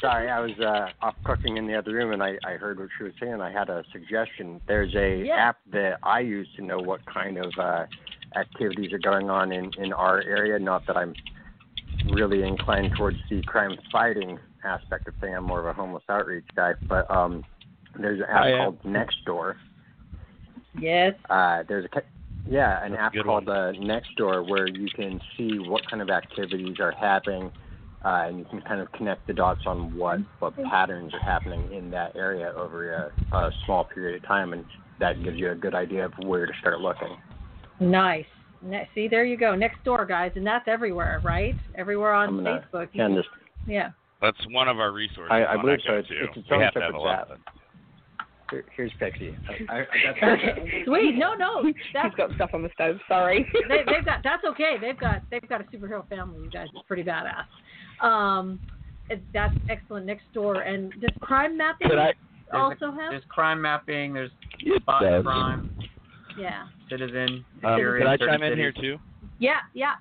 Speaker 12: Sorry, I was uh, off cooking in the other room and I, I heard what she was saying. I had a suggestion. There's a
Speaker 2: Yeah.
Speaker 12: app that I use to know what kind of uh, activities are going on in, in our area. Not that I'm really inclined towards the crime fighting aspect of thing. I'm more of a homeless outreach guy. But um, there's an app
Speaker 7: I am.
Speaker 12: called Nextdoor.
Speaker 2: yes.
Speaker 12: Uh, there's a ca- yeah, an
Speaker 7: That's
Speaker 12: app
Speaker 7: good
Speaker 12: called uh, Nextdoor where you can see what kind of activities are happening, uh, and you can kind of connect the dots on what what patterns are happening in that area over a, a small period of time, and that gives you a good idea of where to start looking.
Speaker 2: Nice. Ne- See, there you go. Nextdoor, guys, and that's everywhere, right? Everywhere on Facebook. Can- yeah.
Speaker 7: That's one of our resources.
Speaker 12: I, I believe so. It's, it's its own
Speaker 7: have to have
Speaker 12: separate
Speaker 7: a lot
Speaker 12: app.
Speaker 7: Of them.
Speaker 12: Here, here's Pixie. I, I, I got
Speaker 2: Okay. Sweet. No, no. That's
Speaker 9: He's got stuff on the stove. Sorry.
Speaker 2: they, they've got that's okay. They've got they've got a superhero family. You guys, it's pretty badass. Um, it, that's excellent. Nextdoor and does crime mapping
Speaker 7: I?
Speaker 2: also have?
Speaker 5: There's crime mapping. There's
Speaker 7: It
Speaker 5: spot crime,
Speaker 2: Yeah.
Speaker 5: citizen.
Speaker 7: Um,
Speaker 5: area,
Speaker 7: could I
Speaker 5: certain
Speaker 7: chime in here too?
Speaker 2: Yeah. Yeah.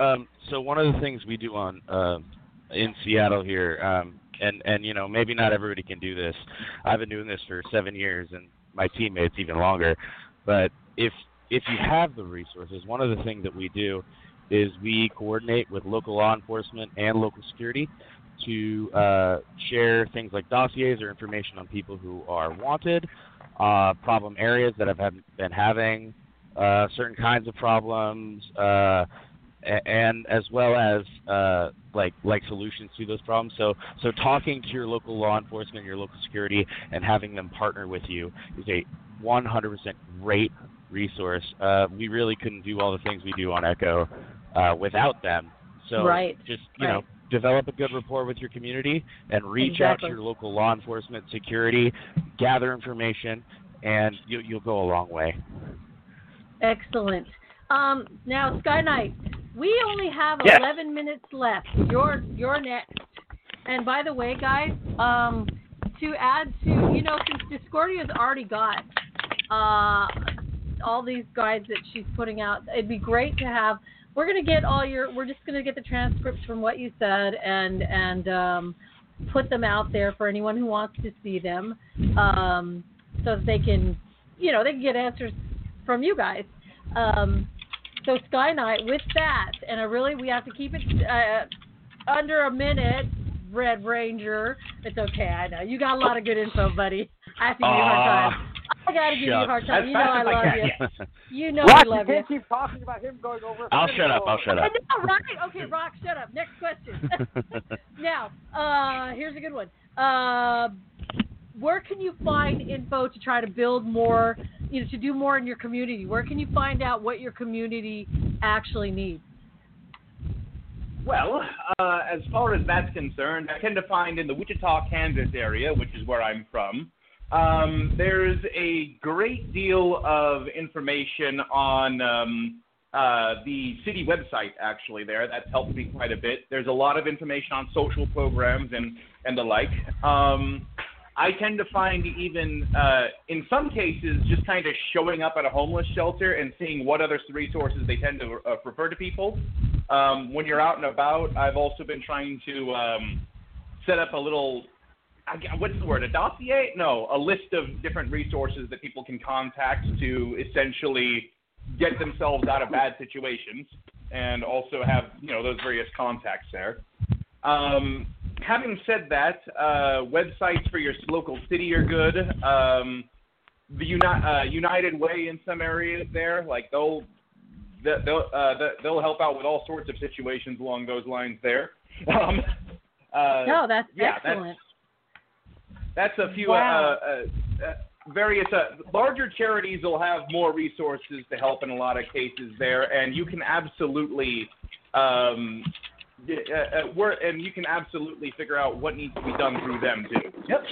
Speaker 7: Um, so one of the things we do on um in Seattle here, um, and and you know maybe not everybody can do this. I've been doing this for seven years, and my teammates even longer. But if if you have the resources, one of the things that we do is we coordinate with local law enforcement and local security to uh, share things like dossiers or information on people who are wanted, uh, problem areas that have been having uh, certain kinds of problems, uh, and as well as uh, like like solutions to those problems. So so talking to your local law enforcement, your local security, and having them partner with you is a 100% great resource. Uh, we really couldn't do all the things we do on Echo uh, without them. So
Speaker 2: Right,
Speaker 7: just you know develop a good rapport with your community and reach
Speaker 2: Exactly.
Speaker 7: out to your local law enforcement, security, gather information, and you, you'll go a long way.
Speaker 2: Excellent. Um, now, Sky Knight, we only have
Speaker 7: Yes.
Speaker 2: 11 minutes left. You're you're next. And by the way, guys, um, to add to you know, since Discordia's already got uh, all these guides that she's putting out, it'd be great to have. We're gonna get all your. We're just gonna get the transcripts from what you said and and um, put them out there for anyone who wants to see them, um, so that they can, you know, they can get answers from you guys. Um, so Sky Knight, with that, and I really we have to keep it uh, under a minute. Red Ranger. It's okay, I know. You got a lot of good info, buddy. I have to give you a hard time. I gotta give you a hard time. You know I love you. You know I love
Speaker 6: you
Speaker 2: you.
Speaker 6: can't keep talking about him going over.
Speaker 7: I'll shut up. I'll shut up.
Speaker 2: know, right? Okay, Rock, shut up. Next question. now, uh, here's a good one. Uh, where can you find info to try to build more, you know, to do more in your community? Where can you find out what your community actually needs?
Speaker 10: Well, uh, as far as that's concerned, I tend to find in the Wichita, Kansas area, which is where I'm from, um, there's a great deal of information on um, uh, the city website, actually, there. That's helped me quite a bit. There's a lot of information on social programs and, and the like. Um, I tend to find even, uh, in some cases, just kind of showing up at a homeless shelter and seeing what other resources they tend to uh, refer to people. Um, when you're out and about, I've also been trying to um, set up a little, what's the word, a dossier? No, a list of different resources that people can contact to essentially get themselves out of bad situations and also have, you know, those various contacts there. Um, having said that, uh, websites for your local city are good. Um, the Uni- uh, United Way in some areas there, like they'll they- they'll uh, they- they'll help out with all sorts of situations along those lines there. Um, uh,
Speaker 2: no, that's
Speaker 10: yeah,
Speaker 2: excellent.
Speaker 10: That's a few
Speaker 2: Wow.
Speaker 10: uh, uh, uh, various uh, larger charities will have more resources to help in a lot of cases there, and you can absolutely um, uh, uh, work, and you can absolutely figure out what needs to be done through them too. Yep.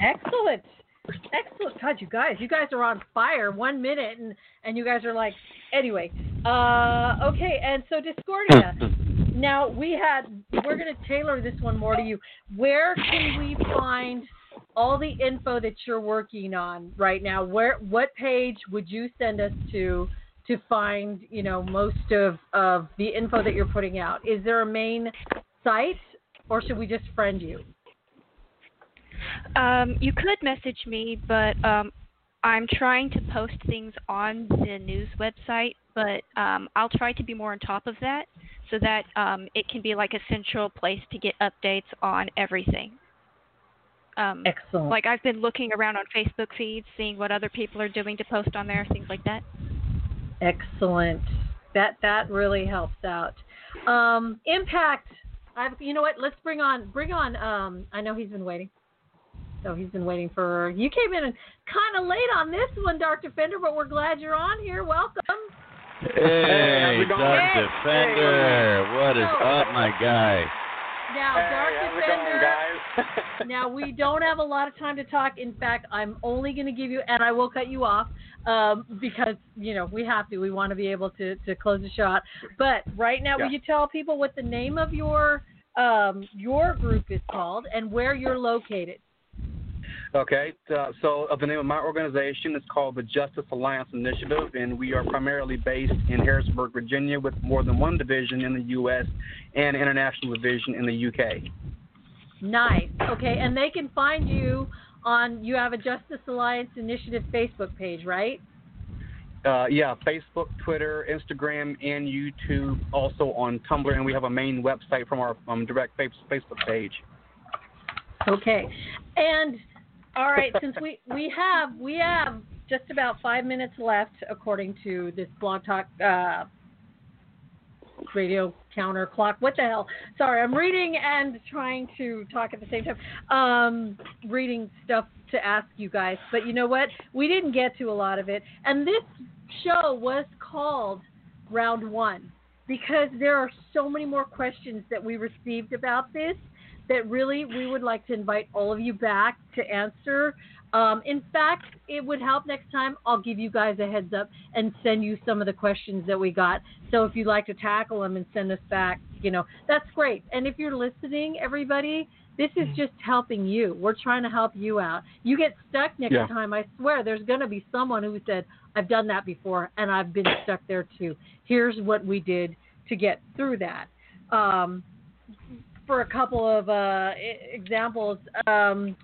Speaker 2: Excellent. Excellent. God, you guys, you guys are on fire. One minute, and and you guys are like, anyway. Uh, okay, and so Discordia. now we had, we're going to tailor this one more to you. Where can we find all the info that you're working on right now? Where, what page would you send us to to find, you know, most of of the info that you're putting out? Is there a main site, or should we just friend you?
Speaker 11: Um, you could message me, but um, I'm trying to post things on the news website, but um, I'll try to be more on top of that so that um, it can be like a central place to get updates on everything. Um,
Speaker 2: Excellent.
Speaker 11: Like I've been looking around on Facebook feeds, seeing what other people are doing to post on there, things like that.
Speaker 2: Excellent. That that really helps out. Um, impact. I've you know what? Let's bring on bring on. Um, I know he's been waiting. So he's been waiting for. You came in kind of late on this one, Dark Defender, but we're glad you're on here. Welcome.
Speaker 7: Hey,
Speaker 2: how's it going?
Speaker 7: Dark
Speaker 2: Hey.
Speaker 7: Defender. What is
Speaker 2: So-
Speaker 7: up, my guy?
Speaker 2: Now, Dark Defender. Now we don't have a lot of time to talk. In fact, I'm only going to give you, and I will cut you off um, because you know we have to. We want to be able to to close the shot. But right now,
Speaker 8: Yeah.
Speaker 2: will you tell people what the name of your um, your group is called and where you're located?
Speaker 8: Okay, uh, so the name of my organization is called the Justice Alliance Initiative, and we are primarily based in Harrisburg, Virginia, with more than one division in the U.S. and international division in the U.K.
Speaker 2: Nice. Okay, and they can find you on. You have a Justice Alliance Initiative Facebook page, right?
Speaker 8: Uh, yeah, Facebook, Twitter, Instagram, and YouTube. Also on Tumblr, and we have a main website from our um, direct Facebook page.
Speaker 2: Okay. And all right, since we we have we have just about five minutes left, according to this blog talk uh, radio counter clock. What the hell? Sorry, I'm reading and trying to talk at the same time. Um, reading stuff to ask you guys, but you know what? We didn't get to a lot of it, and this show was called Round One because there are so many more questions that we received about this that really we would like to invite all of you back to answer. Um, in fact, it would help next time. I'll give you guys a heads up and send you some of the questions that we got. So if you'd like to tackle them and send us back, you know, that's great. And if you're listening, everybody, this is just helping you. We're trying to help you out. You get stuck next
Speaker 8: Yeah.
Speaker 2: time, I swear there's going to be someone who said, I've done that before and I've been stuck there too. Here's what we did to get through that. Um, for a couple of uh, examples, um,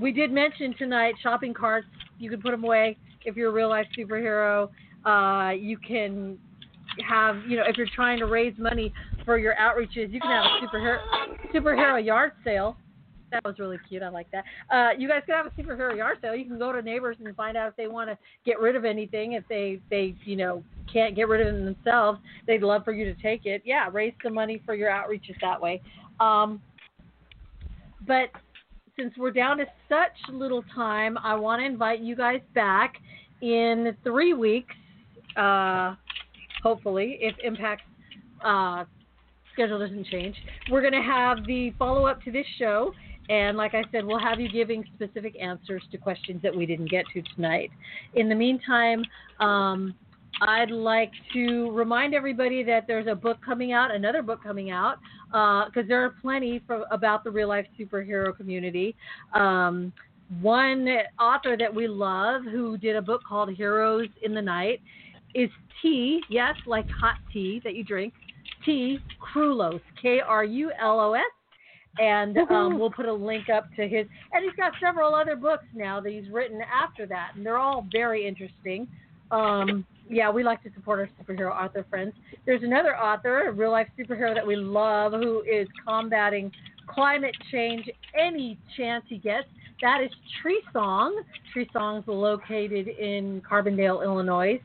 Speaker 2: we did mention tonight shopping carts. You can put them away if you're a real life superhero. Uh, you can have, you know, if you're trying to raise money for your outreaches, you can have a superhero superhero yard sale. That was really cute. I like that. Uh, you guys can have a superhero yard sale. You can go to neighbors and find out if they want to get rid of anything. If they they you know can't get rid of it themselves, they'd love for you to take it. Yeah, raise some money for your outreaches that way. Um, but since we're down to such little time, I want to invite you guys back in three weeks, uh, hopefully, if Impact's uh, schedule doesn't change. We're going to have the follow up to this show. And like I said, we'll have you giving specific answers to questions that we didn't get to tonight. In the meantime, um, I'd like to remind everybody that there's a book coming out, another book coming out, because there are plenty for, about the real life superhero community. Um, one author that we love who did a book called Heroes in the Night is Tea, yes, like hot tea that you drink, Tea Krulos, K R U L O S. And um, we'll put a link up to his, and he's got several other books now that he's written after that, and they're all very interesting. Um, yeah, we like to support our superhero author friends. There's another author, a real life superhero that we love, who is combating climate change any chance he gets. That is Tree Song. Treesong's located in Carbondale, Illinois.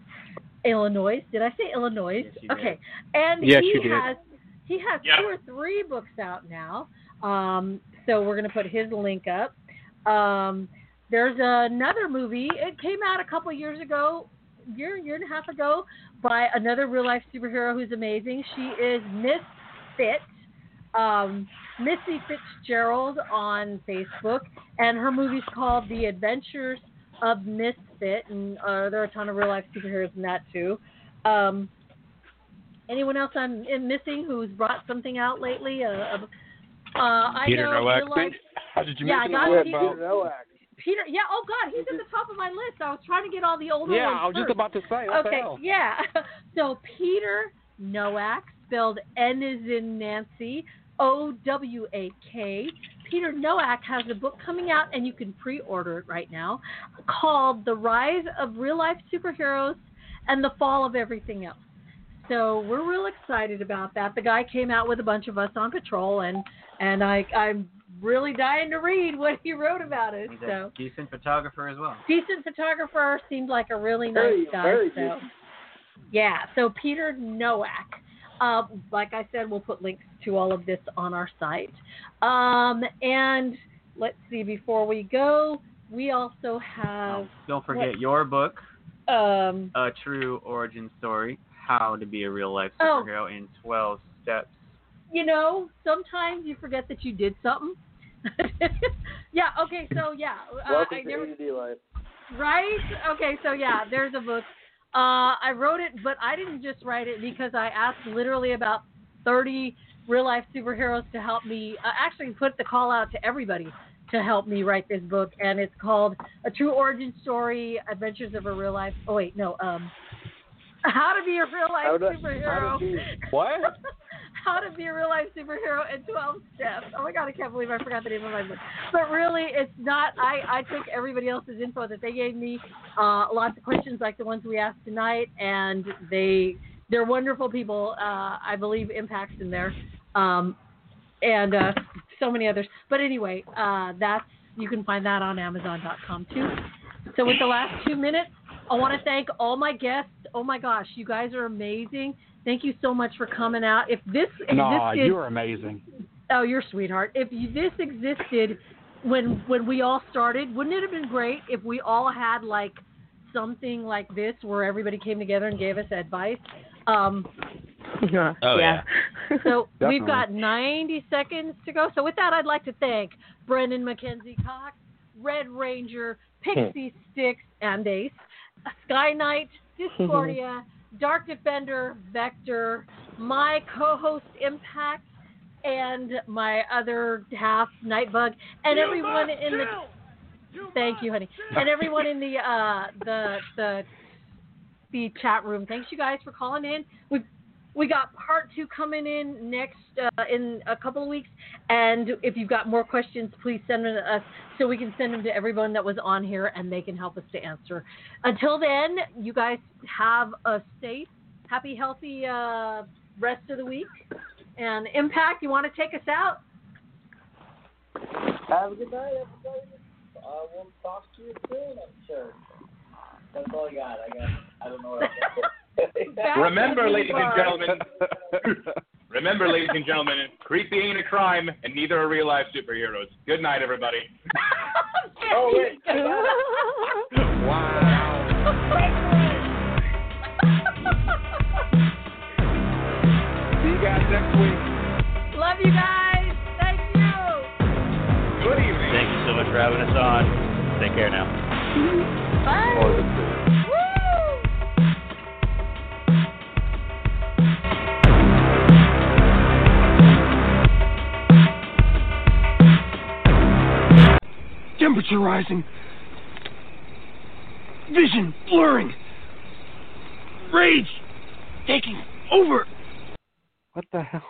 Speaker 2: Illinois. Did I say Illinois?
Speaker 6: you did.
Speaker 2: okay. And
Speaker 6: Yes,
Speaker 2: he
Speaker 6: you did.
Speaker 2: has he has
Speaker 6: Yeah.
Speaker 2: two or three books out now. Um, so we're going to put his link up. Um, there's another movie. It came out a couple years ago, year year and a half ago, by another real life superhero who's amazing. She is Miss Fit, um, Missy Fitzgerald on Facebook, and her movie's called The Adventures of Miss Fit, and uh, there are a ton of real life superheroes in that too. Um, anyone else I'm I'm missing who's brought something out lately? Uh, uh, uh, I
Speaker 6: Peter
Speaker 2: know
Speaker 6: Nowak.
Speaker 2: real life-
Speaker 6: How did you
Speaker 2: yeah, I
Speaker 6: mention
Speaker 2: got
Speaker 6: that
Speaker 2: Peter,
Speaker 6: about-
Speaker 2: Peter. Yeah. Oh God, he's at the top of my list. I was trying to get all the older
Speaker 6: Yeah,
Speaker 2: ones
Speaker 6: I was just about to say,
Speaker 2: okay. Yeah. So Peter Nowak, spelled N is in Nancy, O W A K. Peter Nowak has a book coming out, and you can pre-order it right now, called "The Rise of Real Life Superheroes and the Fall of Everything Else." So we're real excited about that. The guy came out with a bunch of us on patrol, and and I I'm really dying to read what he wrote about it.
Speaker 5: He's
Speaker 2: So
Speaker 5: a decent photographer as well.
Speaker 2: decent photographer, seemed like a really nice guy.
Speaker 5: very
Speaker 2: so
Speaker 5: good.
Speaker 2: yeah, so Peter Nowak. Uh, like I said, we'll put links to all of this on our site. Um, and let's see, before we go, we also have
Speaker 5: Don't forget your book,
Speaker 2: um,
Speaker 5: A True Origin Story: How to Be a Real Life
Speaker 2: Oh.
Speaker 5: Superhero in 12 Steps.
Speaker 2: you know, sometimes you forget that you did something. yeah. Okay. So yeah. Uh,
Speaker 13: Welcome
Speaker 2: I
Speaker 13: to
Speaker 2: never,
Speaker 13: life.
Speaker 2: Right? Okay, so yeah, there's a book. Uh, I wrote it, but I didn't just write it because I asked literally about 30 real life superheroes to help me. Uh, actually, put the call out to everybody to help me write this book, and it's called A True Origin Story: Adventures of a Real Life. Oh wait, no. Um, How to Be a Real Life Superhero.
Speaker 6: What?
Speaker 2: How to Be a Real Life Superhero in 12 Steps. Oh my God, I can't believe I forgot the name of my book. But really, it's not. I, I took everybody else's info that they gave me, uh, lots of questions like the ones we asked tonight, and they they're wonderful people. Uh, I believe Impact's in there, um, and uh, so many others. But anyway, uh, that's you can find that on Amazon.com too. So with the last two minutes, I want to thank all my guests. Oh my gosh, you guys are amazing. Thank you so much for coming out. If this
Speaker 6: Nah,
Speaker 2: existed,
Speaker 6: you're amazing.
Speaker 2: oh, you're sweetheart. If you, this existed when when we all started, wouldn't it have been great if we all had like something like this where everybody came together and gave us advice? Um,
Speaker 7: Oh, yeah.
Speaker 2: so
Speaker 7: Definitely.
Speaker 2: we've got 90 seconds to go. So with that, I'd like to thank Brendan Mackenzie Cox, Red Ranger, Pixie Sticks, and Ace, Sky Knight, Discordia, Dark Defender, Vector, my co-host Impact, and my other half Nightbug, and everyone in the. Thank you, honey, and everyone in the uh, the the the chat room. Thanks you guys for calling in. We we got part two coming in next uh, in a couple of weeks, and if you've got more questions, please send them to us so we can send them to everyone that was on here, and they can help us to answer. Until then, you guys have a safe, happy, healthy uh, rest of the week, And Impact, you want to take us out?
Speaker 4: Have a good night, everybody. Uh, we'll talk to you soon, I'm sure. That's all I got. I got. I don't know what to say.
Speaker 10: Remember, ladies and gentlemen. Remember, ladies and gentlemen, creepy ain't a crime, and neither are real life superheroes. Good night, everybody.
Speaker 4: oh wait. wow.
Speaker 10: See you guys next week.
Speaker 2: Love you guys. Thank you.
Speaker 10: Good evening.
Speaker 7: Thank you so much for having us on. Take care now.
Speaker 2: Bye.
Speaker 3: Temperature rising. Vision blurring. Rage taking over.
Speaker 8: What the hell?